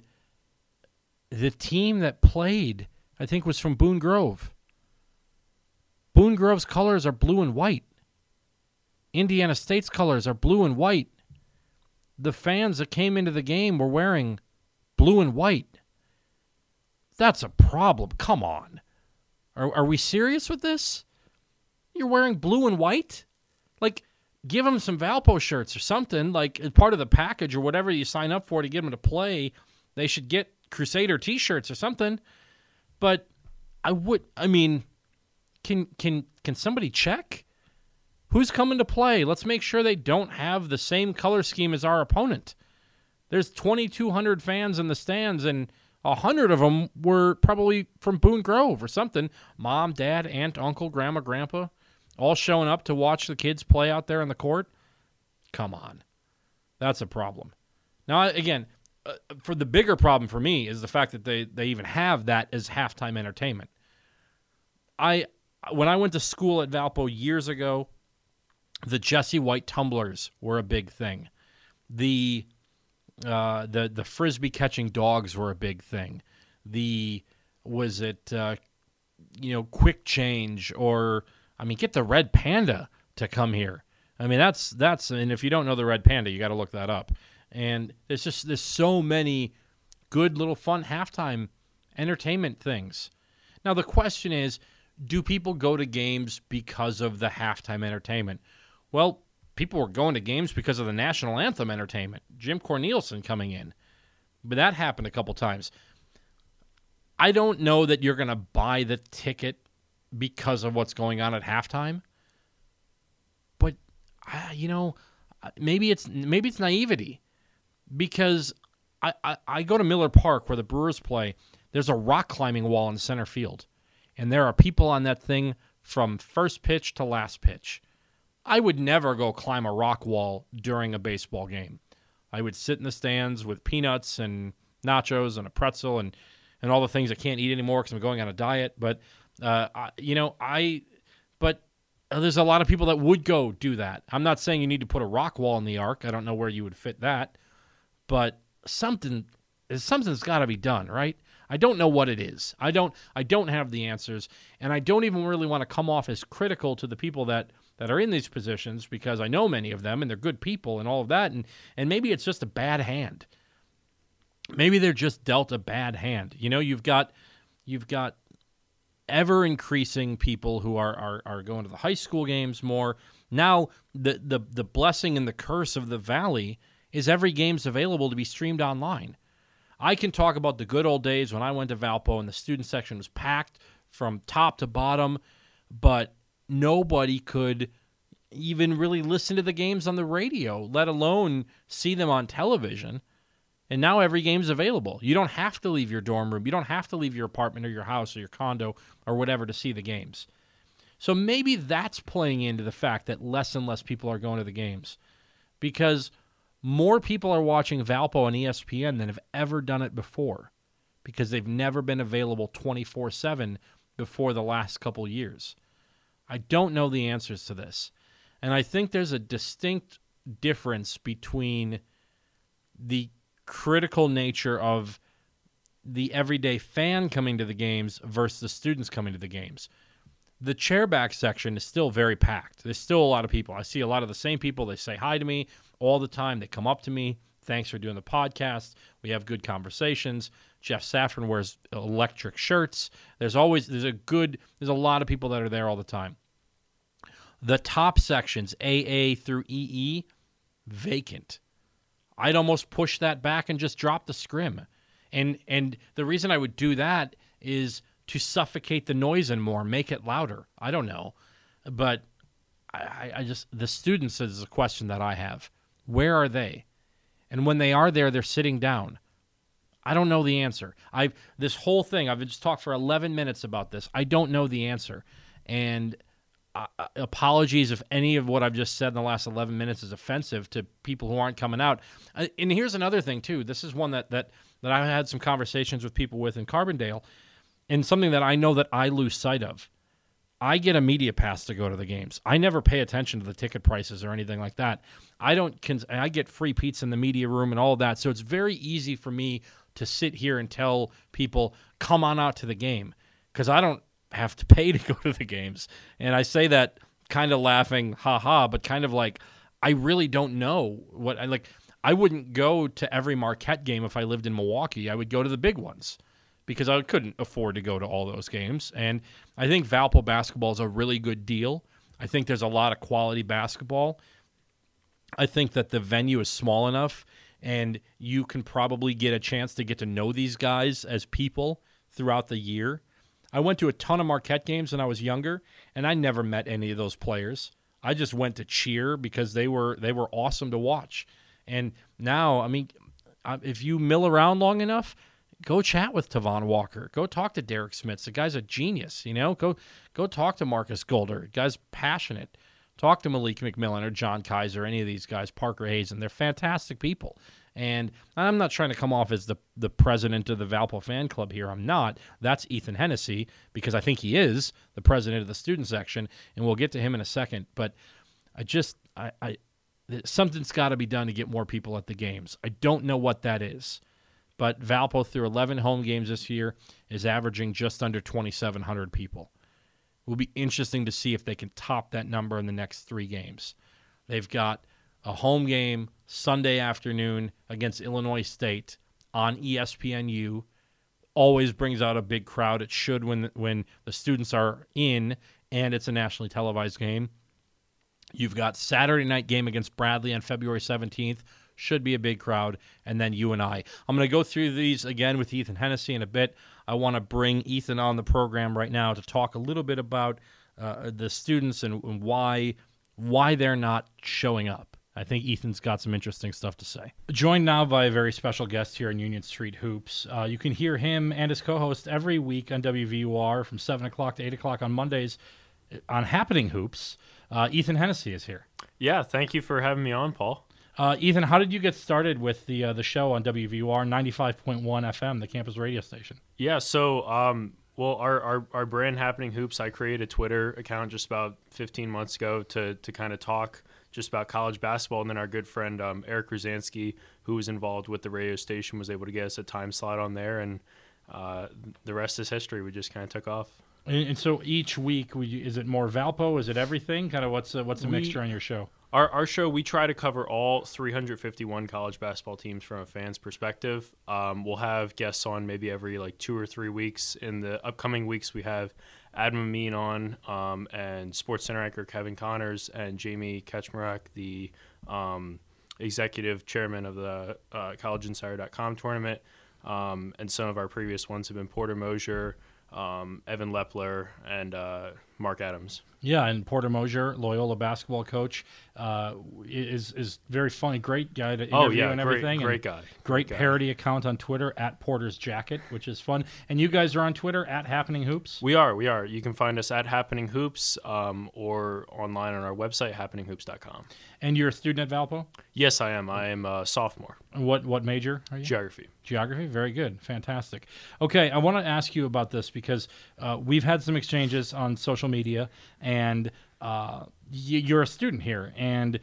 the team that played, I think, was from Boone Grove Boone Grove's colors are blue and white. Indiana State's colors are blue and white. The fans that came into the game were wearing blue and white. That's a problem. Come on. Are, are we serious with this? You're wearing blue and white? Like, give them some Valpo shirts or something. Like, part of the package or whatever you sign up for to get them to play, they should get Crusader t shirts or something. But I would, I mean, can can can somebody check who's coming to play? Let's make sure they don't have the same color scheme as our opponent. There's 2,200 fans in the stands, and a hundred of them were probably from Boone Grove or something. Mom, dad, aunt, uncle, grandma, grandpa, all showing up to watch the kids play out there in the court. Come on, that's a problem. Now, again, uh, for the bigger problem for me is the fact that they they even have that as halftime entertainment. I when I went to school at Valpo years ago, the Jesse White tumblers were a big thing. The uh, the the frisbee catching dogs were a big thing. The was it uh, you know quick change or I mean get the red panda to come here. I mean that's that's and if you don't know the red panda, you got to look that up. And there's just there's so many good little fun halftime entertainment things. Now the question is do people go to games because of the halftime entertainment? Well, people were going to games because of the national anthem entertainment. Jim Cornelison coming in. But that happened a couple times. I don't know that you're going to buy the ticket because of what's going on at halftime. But uh, you know, maybe it's maybe it's naivety because I, I, I go to Miller Park where the Brewers play. There's a rock climbing wall in center field and there are people on that thing from first pitch to last pitch. I would never go climb a rock wall during a baseball game. I would sit in the stands with peanuts and nachos and a pretzel and, and all the things I can't eat anymore because I'm going on a diet. But, uh, I, you know, I, but there's a lot of people that would go do that. I'm not saying you need to put a rock wall in the arc. I don't know where you would fit that, but something, something's got to be done, right? I don't know what it is. I don't I don't have the answers and I don't even really want to come off as critical to the people that that are in these positions because I know many of them and they're good people and all of that and and maybe it's just a bad hand. Maybe they're just dealt a bad hand. You know, you've got you've got ever increasing people who are, are are going to the high school games more. Now the the the blessing and the curse of the valley is every game's available to be streamed online. I can talk about the good old days when I went to Valpo and the student section was packed from top to bottom, but nobody could even really listen to the games on the radio, let alone see them on television. And now every game's available. You don't have to leave your dorm room. You don't have to leave your apartment or your house or your condo or whatever to see the games. So maybe that's playing into the fact that less and less people are going to the games. Because more people are watching Valpo on ESPN than have ever done it before because they've never been available 24 7 before the last couple years. I don't know the answers to this. And I think there's a distinct difference between the critical nature of the everyday fan coming to the games versus the students coming to the games. The chairback section is still very packed. There's still a lot of people. I see a lot of the same people. They say hi to me all the time. They come up to me. Thanks for doing the podcast. We have good conversations. Jeff Safran wears electric shirts. There's always there's a good there's a lot of people that are there all the time. The top sections, AA through EE, vacant. I'd almost push that back and just drop the scrim. And and the reason I would do that is to suffocate the noise and more, make it louder. I don't know. But I, I just the students is a question that I have. Where are they? And when they are there, they're sitting down. I don't know the answer. I've this whole thing. I've just talked for 11 minutes about this. I don't know the answer, and uh, uh, apologies if any of what I've just said in the last 11 minutes is offensive to people who aren't coming out. Uh, and here's another thing too. This is one that that that I had some conversations with people with in Carbondale, and something that I know that I lose sight of. I get a media pass to go to the games. I never pay attention to the ticket prices or anything like that. I don't. Cons- I get free pizza in the media room and all that, so it's very easy for me to sit here and tell people, come on out to the game because I don't have to [laughs] pay to go to the games. And I say that kind of laughing, ha ha, but kind of like, I really don't know what I like. I wouldn't go to every Marquette game if I lived in Milwaukee. I would go to the big ones because I couldn't afford to go to all those games. And I think Valpo basketball is a really good deal. I think there's a lot of quality basketball. I think that the venue is small enough and you can probably get a chance to get to know these guys as people throughout the year. I went to a ton of Marquette games when I was younger, and I never met any of those players. I just went to cheer because they were they were awesome to watch. And now, I mean, uh, if you mill around long enough, go chat with Tevonn Walker. Go talk to Derrik Smits. The guy's a genius. You know, go go talk to Markus Golder. The guy's passionate. Talk to Malik McMillan or John Kiser, any of these guys, Parker Hayes, and they're fantastic people. And I'm not trying to come off as the the president of the Valpo fan club here. I'm not. That's Ethan Hennessy because I think he is the president of the student section, and we'll get to him in a second. But I just I, I something's got to be done to get more people at the games. I don't know what that is, but Valpo through 11 home games this year is averaging just under 2,700 people will be interesting to see if they can top that number in the next three games. They've got a home game Sunday afternoon against Illinois State on ESPNU. Always brings out a big crowd. It should when when the students are in and it's a nationally televised game. You've got Saturday night game against Bradley on February 17th. Should be a big crowd. And then you and I. I'm going to go through these again with Ethan Hennessy in a bit. I want to bring Ethan on the program right now to talk a little bit about uh, the students and, and why why they're not showing up. I think Ethan's got some interesting stuff to say. Joined now by a very special guest here in Union Street Hoops. Uh, you can hear him and his co host every week on WVUR from 7 o'clock to 8 o'clock on Mondays uh, on Happening Hoops. Uh, Ethan Hennessy is here. Yeah, thank you for having me on, Paul. Uh, Ethan, how did you get started with the uh, the show on WVUR 95.1 FM, the campus radio station? Yeah, so um, well, our, our our brand happening hoops. I created a Twitter account just about 15 months ago to to kind of talk just about college basketball, and then our good friend um, Eric Rosansky, who was involved with the radio station, was able to get us a time slot on there, and uh, the rest is history. We just kind of took off. And, and so each week, we, is it more Valpo? Is it everything? Kind of what's the, what's the We- mixture on your show? Our, our show, we try to cover all 351 college basketball teams from a fan's perspective. Um, we'll have guests on maybe every like two or three weeks. In the upcoming weeks, we have Adam Amin on um, and Sports Center anchor Kevin Connors and Jamie Ketchmarek, the um, executive chairman of the uh, CollegeInsider.com tournament. Um, and some of our previous ones have been Porter Moser, um, Evan Lepler, and uh, Mark Adams. Yeah, and Porter Moser, Loyola basketball coach, uh, is is very funny, great guy to interview Oh yeah, and everything. great and guy. Great guy. parody account on Twitter at Porter's Jacket, which is fun. And you guys are on Twitter at Happening Hoops. We are, we are. You can find us at Happening Hoops um, or online on our website, happeninghoops.com. And you're a student at Valpo. Yes, I am. I am a sophomore, What what major are you? geography. Geography, very good, fantastic. Okay, I want to ask you about this because uh, we've had some exchanges on social media, and uh, you're a student here, and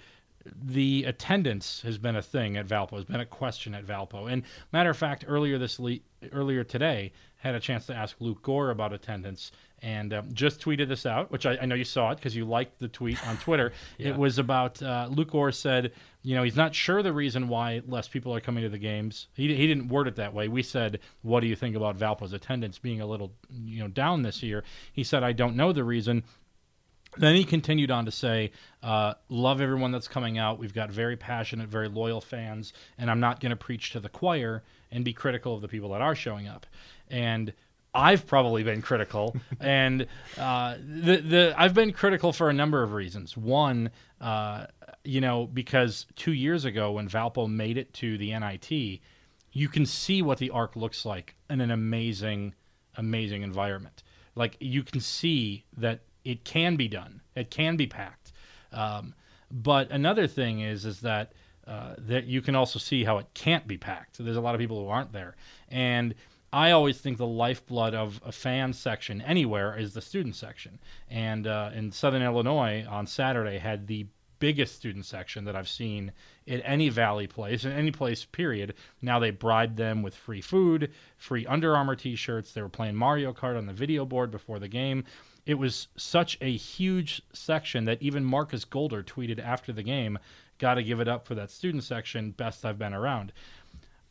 the attendance has been a thing at Valpo, has been a question at Valpo. And matter of fact, earlier this le- earlier today, had a chance to ask Luke Gore about attendance, and um, just tweeted this out, which I, I know you saw it because you liked the tweet on Twitter. [laughs] Yeah. It was about uh, Luke Gore said, you know, he's not sure the reason why less people are coming to the games. He, he didn't word it that way. We said, what do you think about Valpo's attendance being a little, you know, down this year? He said, I don't know the reason. Then he continued on to say, uh, Love everyone that's coming out. We've got very passionate, very loyal fans, and I'm not going to preach to the choir and be critical of the people that are showing up. And I've probably been critical, [laughs] and uh, the the I've been critical for a number of reasons. One, uh, you know, because two years ago when Valpo made it to the NIT, you can see what the arc looks like in an amazing, amazing environment. Like you can see that it can be done. It can be packed. Um, but another thing is, is that uh, that you can also see how it can't be packed. There's a lot of people who aren't there, and I always think the lifeblood of a fan section anywhere is the student section. And uh, in Southern Illinois on Saturday had the biggest student section that I've seen at any Valley place, in any place, period. Now they bribed them with free food, free Under Armour t shirts. They were playing Mario Kart on the video board before the game. It was such a huge section that even Markus Golder tweeted after the game, Got to give it up for that student section, best I've been around.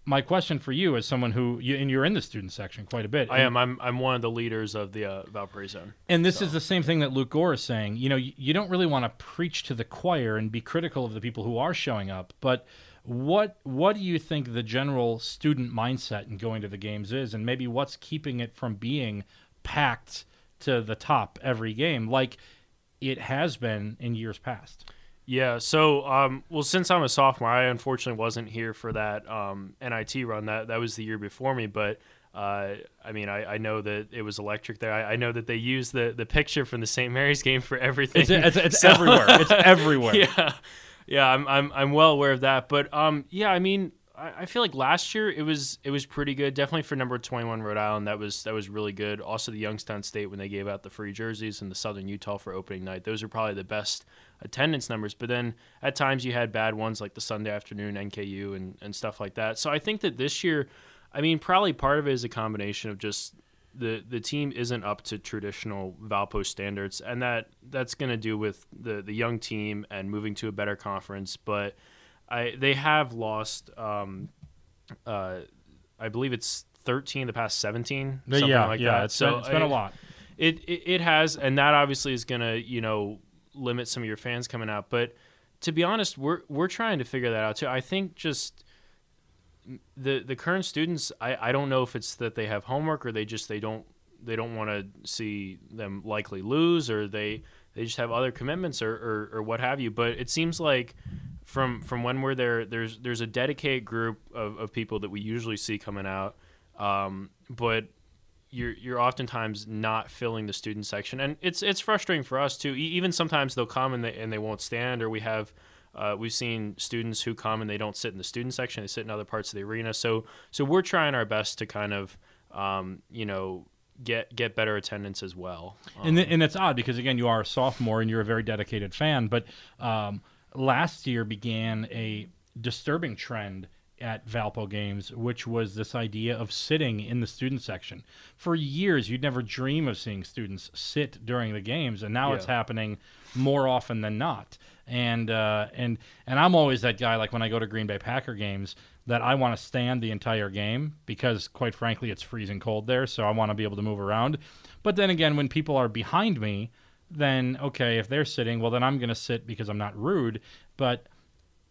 My question for you, as someone who, you, and you're in the student section quite a bit. I am. I'm. I'm one of the leaders of the uh, Valparaiso. And this is the same thing that Luke Gore is saying. You know, you, you don't really want to preach to the choir and be critical of the people who are showing up, but what what do you think the general student mindset in going to the games is, and maybe what's keeping it from being packed to the top every game, like it has been in years past? Yeah. So, um, well, since I'm a sophomore, I unfortunately wasn't here for that um, NIT run. That that was the year before me, but. Uh, I mean, I, I know that it was electric there. I, I know that they used the, the picture from the St. Mary's game for everything. It's, it's, it's [laughs] So- everywhere. It's [laughs] everywhere. yeah, yeah, I'm I'm I'm well aware of that. But um, yeah, I mean, I, I feel like last year it was it was pretty good. Definitely for number 21 Rhode Island, that was that was really good. Also, the Youngstown State when they gave out the free jerseys and the Southern Utah for opening night, those are probably the best attendance numbers. But then at times you had bad ones like the Sunday afternoon NKU and and stuff like that. So I think that this year, I mean, probably part of it is a combination of just the the team isn't up to traditional Valpo standards, and that that's going to do with the the young team and moving to a better conference. But I they have lost, um, uh, I believe it's thirteen the past seventeen, something yeah, like yeah. that. It's so been, it's been a I- lot. It, it it has, and that obviously is going to you know limit some of your fans coming out. But to be honest, we're we're trying to figure that out too. I think just the the current students I, I don't know if it's that they have homework or they just they don't they don't want to see them likely lose or they they just have other commitments or, or, or what have you but it seems like from from when we're there there's there's a dedicated group of, of people that we usually see coming out um, but you're you're oftentimes not filling the student section, and it's it's frustrating for us too. E- Even sometimes they'll come and they and they won't stand, or we have uh, we've seen students who come and they don't sit in the student section; they sit in other parts of the arena. So so we're trying our best to kind of um, you know get get better attendance as well. Um, and, th- and it's odd because again you are a sophomore and you're a very dedicated fan but um, last year began a disturbing trend at valpo games which was this idea of sitting in the student section. For years you'd never dream of seeing students sit during the games and now it's happening more often than not. And uh, and and i'm always that guy like when i go to green bay packer games that i want to stand the entire game because quite frankly it's freezing cold there so i want to be able to move around. But then again when people are behind me then okay if they're sitting well then i'm going to sit because i'm not rude. But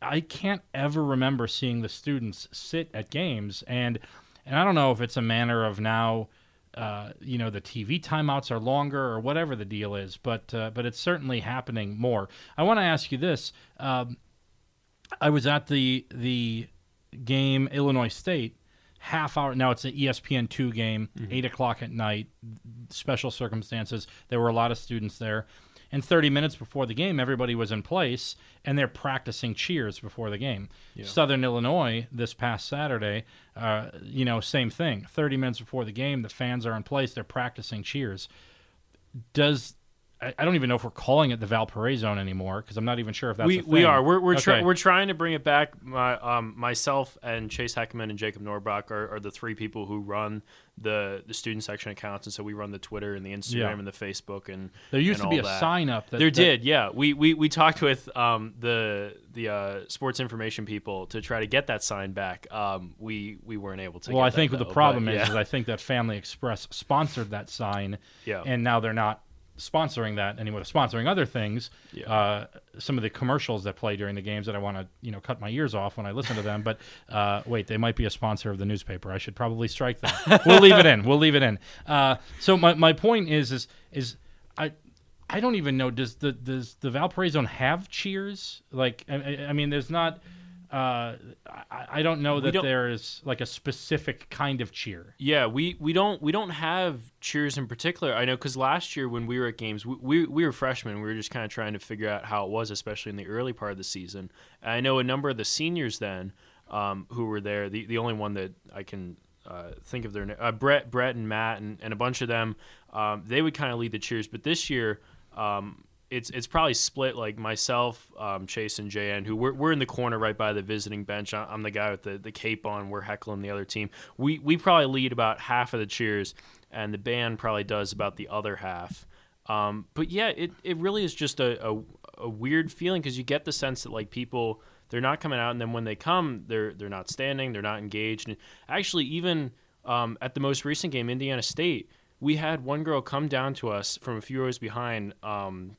I can't ever remember seeing the students sit at games, and and I don't know if it's a manner of now, uh, you know, the TV timeouts are longer or whatever the deal is, but uh, but it's certainly happening more. I want to ask you this: um, I was at the the game Illinois State half hour. Now it's an ESPN two game, eight o'clock at night. Special circumstances. There were a lot of students there. And 30 minutes before the game, everybody was in place and they're practicing cheers before the game. Southern Illinois this past Saturday, uh, you know, same thing. 30 minutes before the game, the fans are in place, they're practicing cheers. Does I, I don't even know if we're calling it the Valparaiso zone anymore because I'm not even sure if that's we we are we're we're, try- Okay. we're trying to bring it back. My um myself and Chase Heckman and Jacob Norbach are, are the three people who run the the student section accounts, and so we run the Twitter and the Instagram Yeah. and the Facebook and There used and to be a that. sign up that there that- did, yeah. We, we we talked with um, the the uh, sports information people to try to get that sign back. Um, we we weren't able to. Well, I think though, the problem but, is, yeah. is I think that Family Express sponsored that sign, Yeah. and now they're not sponsoring that anymore. Sponsoring other things. Yeah. Uh, some of the commercials that play during the games that I want to, you know, cut my ears off when I listen to them. But uh, wait, they might be a sponsor of the newspaper. I should probably strike that. we'll leave it in. We'll leave it in. Uh, so my, my point is is is I. I don't even know. Does the does the Valparaiso have cheers? Like, I- I mean, there's not. Uh, I, I don't know that don't- there is like a specific kind of cheer. Yeah, we, we don't we don't have cheers in particular. I know because last year when we were at games, we, we, we were freshmen. We were just kind of trying to figure out how it was, especially in the early part of the season. And I know a number of the seniors then um, who were there. The the only one that I can uh, think of their name, uh, Brett Brett and Matt and, and a bunch of them. Um, they would kind of lead the cheers, but this year. Um, it's it's probably split like myself, um, Chase, and JN, who we're, we're in the corner right by the visiting bench. I'm the guy with the, the cape on. We're heckling the other team. We we probably lead about half of the cheers, and the band probably does about the other half. Um, but yeah, it, it really is just a, a, a weird feeling because you get the sense that like people they're not coming out, and then when they come, they're they're not standing, they're not engaged. And actually, even um, at the most recent game, Indiana State, we had one girl come down to us from a few rows behind. Um,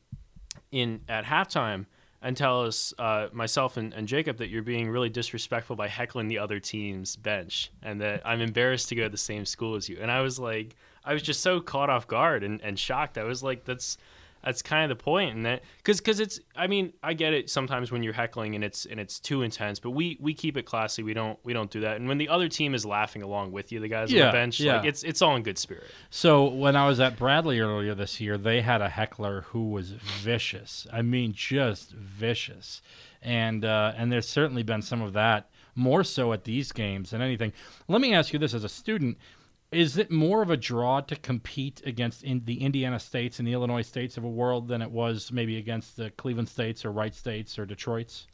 in at halftime and tell us, uh, myself and, and Jacob, that you're being really disrespectful by heckling the other team's bench, and that I'm embarrassed to go to the same school as you. And I was like, I was just so caught off guard and, and shocked. I was like, that's that's kind of the point, and that because because it's. I mean, I get it sometimes when you're heckling and it's and it's too intense, but we we keep it classy. We don't we don't do that. And when the other team is laughing along with you, the guys on the bench, yeah. like it's it's all in good spirit. So when I was at Bradley earlier this year, they had a heckler who was vicious. I mean, just vicious. And uh, and there's certainly been some of that, more so at these games than anything. Let me ask you this: as a student, is it more of a draw to compete against in the Indiana states and the Illinois states of a world than it was maybe against the Cleveland states or Wright states or Detroit's?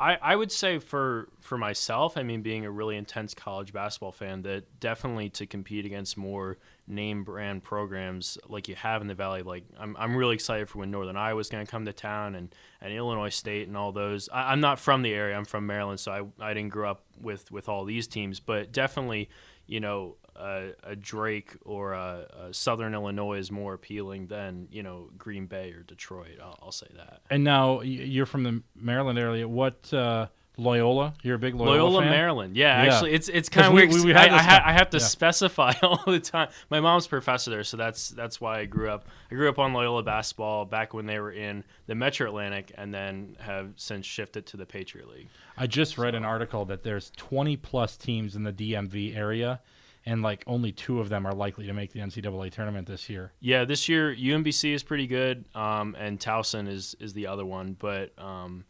I, I would say for for myself, I mean, being a really intense college basketball fan, that definitely to compete against more name brand programs like you have in the Valley, like I'm, I'm really excited for when Northern Iowa is going to come to town and, and Illinois State and all those. I, I'm not from the area; I'm from Maryland, so I, I didn't grow up with with all these teams, but definitely, you know, a, a Drake or a, a Southern Illinois is more appealing than you know Green Bay or Detroit. I'll, I'll say that. And now you're from the Maryland area. What uh, Loyola? You're a big Loyola, Loyola, fan? Maryland. Yeah, Yeah. actually, it's it's kind of weird. we- we had I, I, ha- I have to yeah. specify [laughs] all the time. My mom's professor there, so that's that's why I grew up. I grew up on Loyola basketball back when they were in the Metro Atlantic, and then have since shifted to the Patriot League. I just read an article that there's 20 plus teams in the DMV area, and like only two of them are likely to make the NCAA tournament this year. Yeah, this year UMBC is pretty good, um, and Towson is is the other one. But um,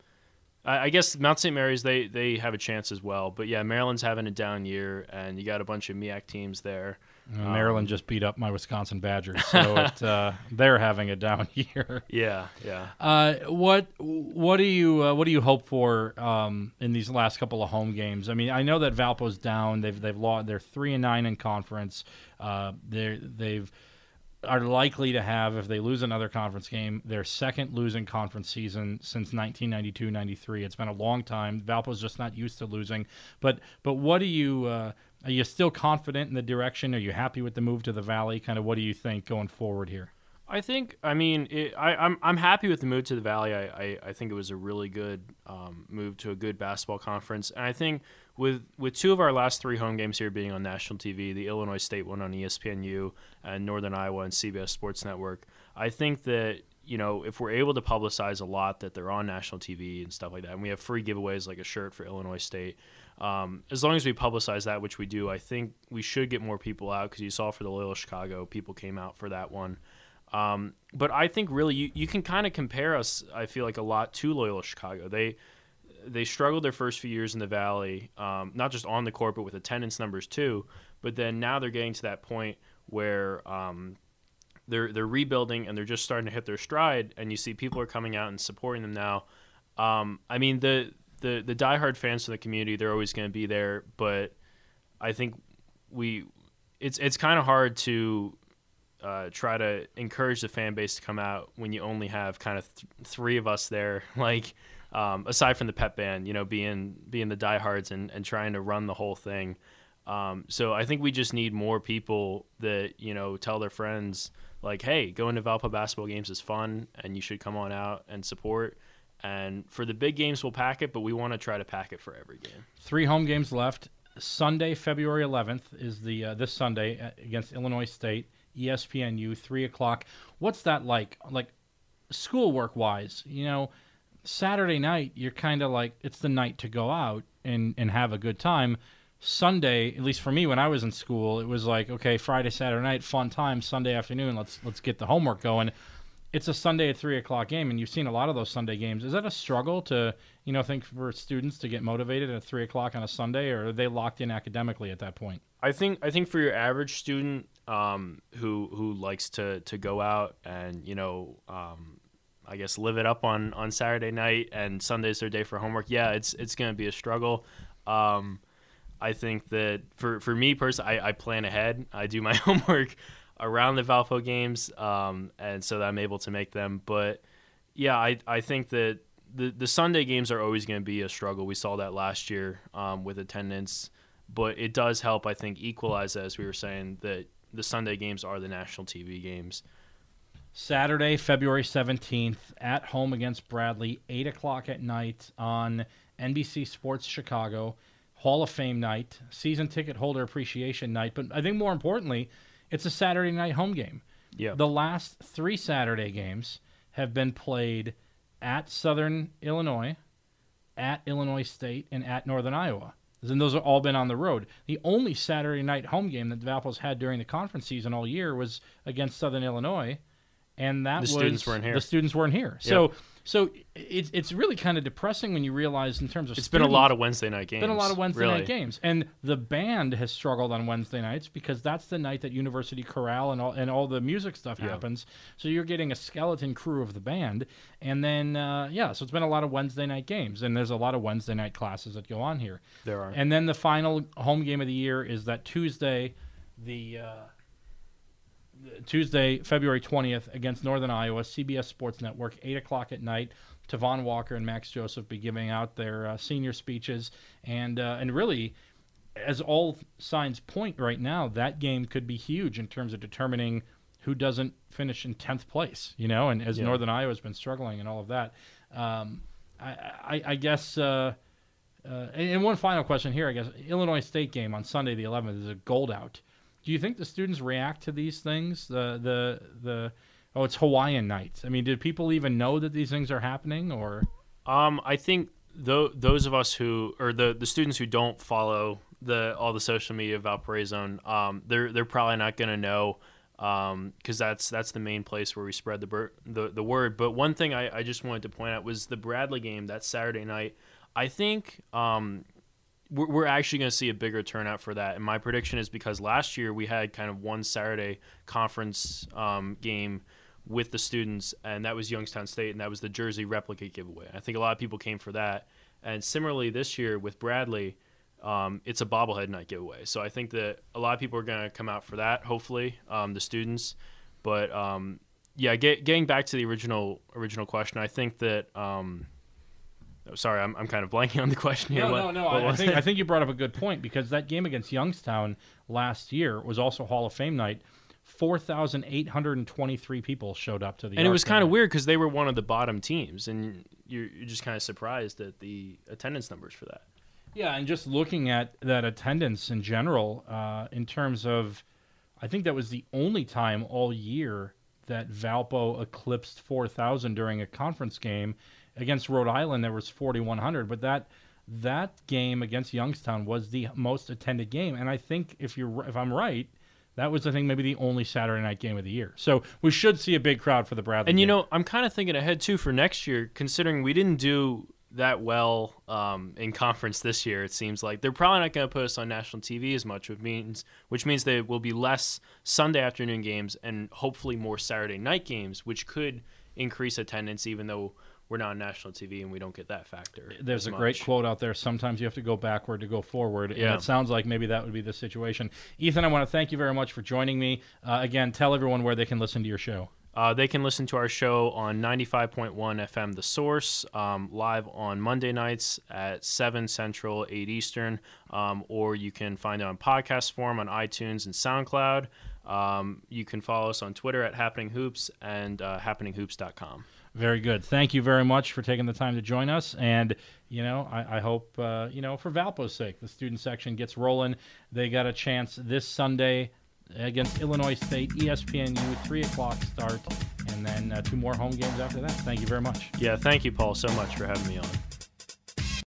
I, I guess Mount St. Mary's they they have a chance as well. But yeah, Maryland's having a down year, and you got a bunch of MIAC teams there. Maryland just beat up my Wisconsin Badgers, so it, [laughs] uh, they're having a down [laughs] year. Yeah, yeah. Uh, what what do you uh, what do you hope for um, in these last couple of home games? I mean, I know that Valpo's down. They've they've lost. They're three and nine in conference. Uh, they they've are likely to have if they lose another conference game their second losing conference season since 1992-93 it's been a long time valpo's just not used to losing but but what do you uh, are you still confident in the direction are you happy with the move to the valley kind of what do you think going forward here I think, I mean, it, I, I'm I'm happy with the move to the Valley. I, I, I think it was a really good um, move to a good basketball conference, and I think with with two of our last three home games here being on national TV, the Illinois State one on ESPNU and Northern Iowa and CBS Sports Network, I think that you know if we're able to publicize a lot that they're on national TV and stuff like that, and we have free giveaways like a shirt for Illinois State. Um, as long as we publicize that, which we do, I think we should get more people out because you saw for the Loyola Chicago, people came out for that one. Um, but I think really you, you can kind of compare us. I feel like a lot to Loyola Chicago. They they struggled their first few years in the Valley, um, not just on the court but with attendance numbers too. But then now they're getting to that point where um, they're they're rebuilding and they're just starting to hit their stride, and you see people are coming out and supporting them now. Um, I mean the the the diehard fans from the community, they're always going to be there, but I think we it's it's kind of hard to uh, try to encourage the fan base to come out when you only have kind of th- three of us there. [laughs] Like um, aside from the pep band, you know, being being the diehards and, and trying to run the whole thing. Um, so I think we just need more people that you know tell their friends like, hey, going to Valpo basketball games is fun, and you should come on out and support. And for the big games, we'll pack it, but we want to try to pack it for every game. Three home games left. Sunday, February 11th is the uh, this Sunday uh, against Illinois State, ESPNU, three o'clock. What's that like? Like schoolwork wise, you know, Saturday night you're kind of like it's the night to go out and and have a good time. Sunday, at least for me when I was in school, it was like okay, Friday, Saturday night, fun time. Sunday afternoon, let's let's get the homework going it's a Sunday at three o'clock game, and you've seen a lot of those Sunday games. Is that a struggle to, you know, think for students to get motivated at three o'clock on a Sunday, or are they locked in academically at that point? I think I think for your average student um, who who likes to to go out and you know um, I guess live it up on on Saturday night and Sunday's their day for homework. Yeah, it's it's going to be a struggle. Um, I think that for for me personally, I, I plan ahead. I do my [laughs] homework around the Valpo games, um, and so that I'm able to make them. But yeah, I I think that the the Sunday games are always going to be a struggle. We saw that last year um, with attendance, but it does help. I think equalize as we were saying that the Sunday games are the national TV games. Saturday, February 17th, at home against Bradley, 8 o'clock at night on NBC Sports Chicago. Hall of Fame night, season ticket holder appreciation night. But I think more importantly, it's a Saturday night home game. Yeah. The last three Saturday games have been played at Southern Illinois, at Illinois State, and at Northern Iowa. And those have all been on the road. The only Saturday night home game that Valpo's had during the conference season all year was against Southern Illinois, and that The was students weren't here. The students weren't here. So, so it's it's really kind of depressing when you realize in terms of It's been a lot of Wednesday night games. been a lot of Wednesday really. night games, and the band has struggled on Wednesday nights because that's the night that University Chorale and all and all the music stuff Yeah. happens. So you're getting a skeleton crew of the band, and then uh, yeah, so it's been a lot of Wednesday night games, and there's a lot of Wednesday night classes that go on here. There are. And then the final home game of the year is that Tuesday, the. Uh, the Tuesday, February 20th, against Northern Iowa, CBS Sports Network, 8 o'clock at night. Tevonn Walker and Max Joseph be giving out their uh, senior speeches. And, uh, and really, as all signs point right now, that game could be huge in terms of determining who doesn't finish in 10th place, you know, and as Yeah. Northern Iowa's been struggling and all of that. Um, I, I, I guess. Uh, uh, and, and one final question here, I guess. Illinois State game on Sunday the 11th is a gold out. Do you think the students react to these things? The the the oh, it's Hawaiian nights. I mean, did people even know that these things are happening, or Um, I think tho- those of us who, or the, the students who don't follow the all the social media of Valparaiso, um, they're they're probably not going to know because that's that's the main place where we spread the, the the word. But one thing I, I just wanted to point out was the Bradley game that Saturday night. I think um, we're, actually going to see a bigger turnout for that. And my prediction is because last year we had kind of one Saturday conference um, game with the students, and that was Youngstown State, and that was the jersey replica giveaway. I think a lot of people came for that. And similarly, this year with Bradley, um, it's a bobblehead night giveaway. So I think that a lot of people are going to come out for that. Hopefully, um, the students. But um, yeah, get, getting back to the original original question, I think that. Oh, sorry, I'm, I'm kind of blanking on the [laughs] question here. no, What- no, no. I, I think? I think you brought up a good point because that game against Youngstown last year was also Hall of Fame night. Four thousand eight hundred and twenty-three people showed up to the. and it was kind of weird because they were one of the bottom teams, and you're, you're just kind of surprised at the attendance numbers for that. Yeah, and just looking at that attendance in general, uh, in terms of, I think that was the only time all year that Valpo eclipsed 4,000 during a conference game against Rhode Island. There was 4,100, but that that game against Youngstown was the most attended game, and I think if you're if I'm right. That was, I think, maybe the only Saturday night game of the year. So we should see a big crowd for the Bradley. And you game. know, I'm kind of thinking ahead too for next year, considering we didn't do that well um, in conference this year. It seems like they're probably not going to put us on national TV as much, which means which means there will be less Sunday afternoon games and hopefully more Saturday night games, which could increase attendance, even though we're not on national TV and we don't get that factor. There's a great quote out there. Sometimes you have to go backward to go forward, and Yeah. it sounds like maybe that would be the situation. Ethan, I want to thank you very much for joining me. Uh, again, tell everyone where they can listen to your show. Uh, they can listen to our show on 95.1 FM The Source, um, live on Monday nights at 7 Central, 8 Eastern, um, or you can find it on podcast form on iTunes and SoundCloud. Um, you can follow us on Twitter at Happening Hoops and uh, happeninghoops.com. Very good. Thank you very much for taking the time to join us. And, you know, I, I hope, uh, you know, for Valpo's sake, the student section gets rolling. They got a chance this Sunday against Illinois State, ESPNU, 3 o'clock start, and then uh, two more home games after that. Thank you very much. Yeah, thank you, Paul, so much for having me on.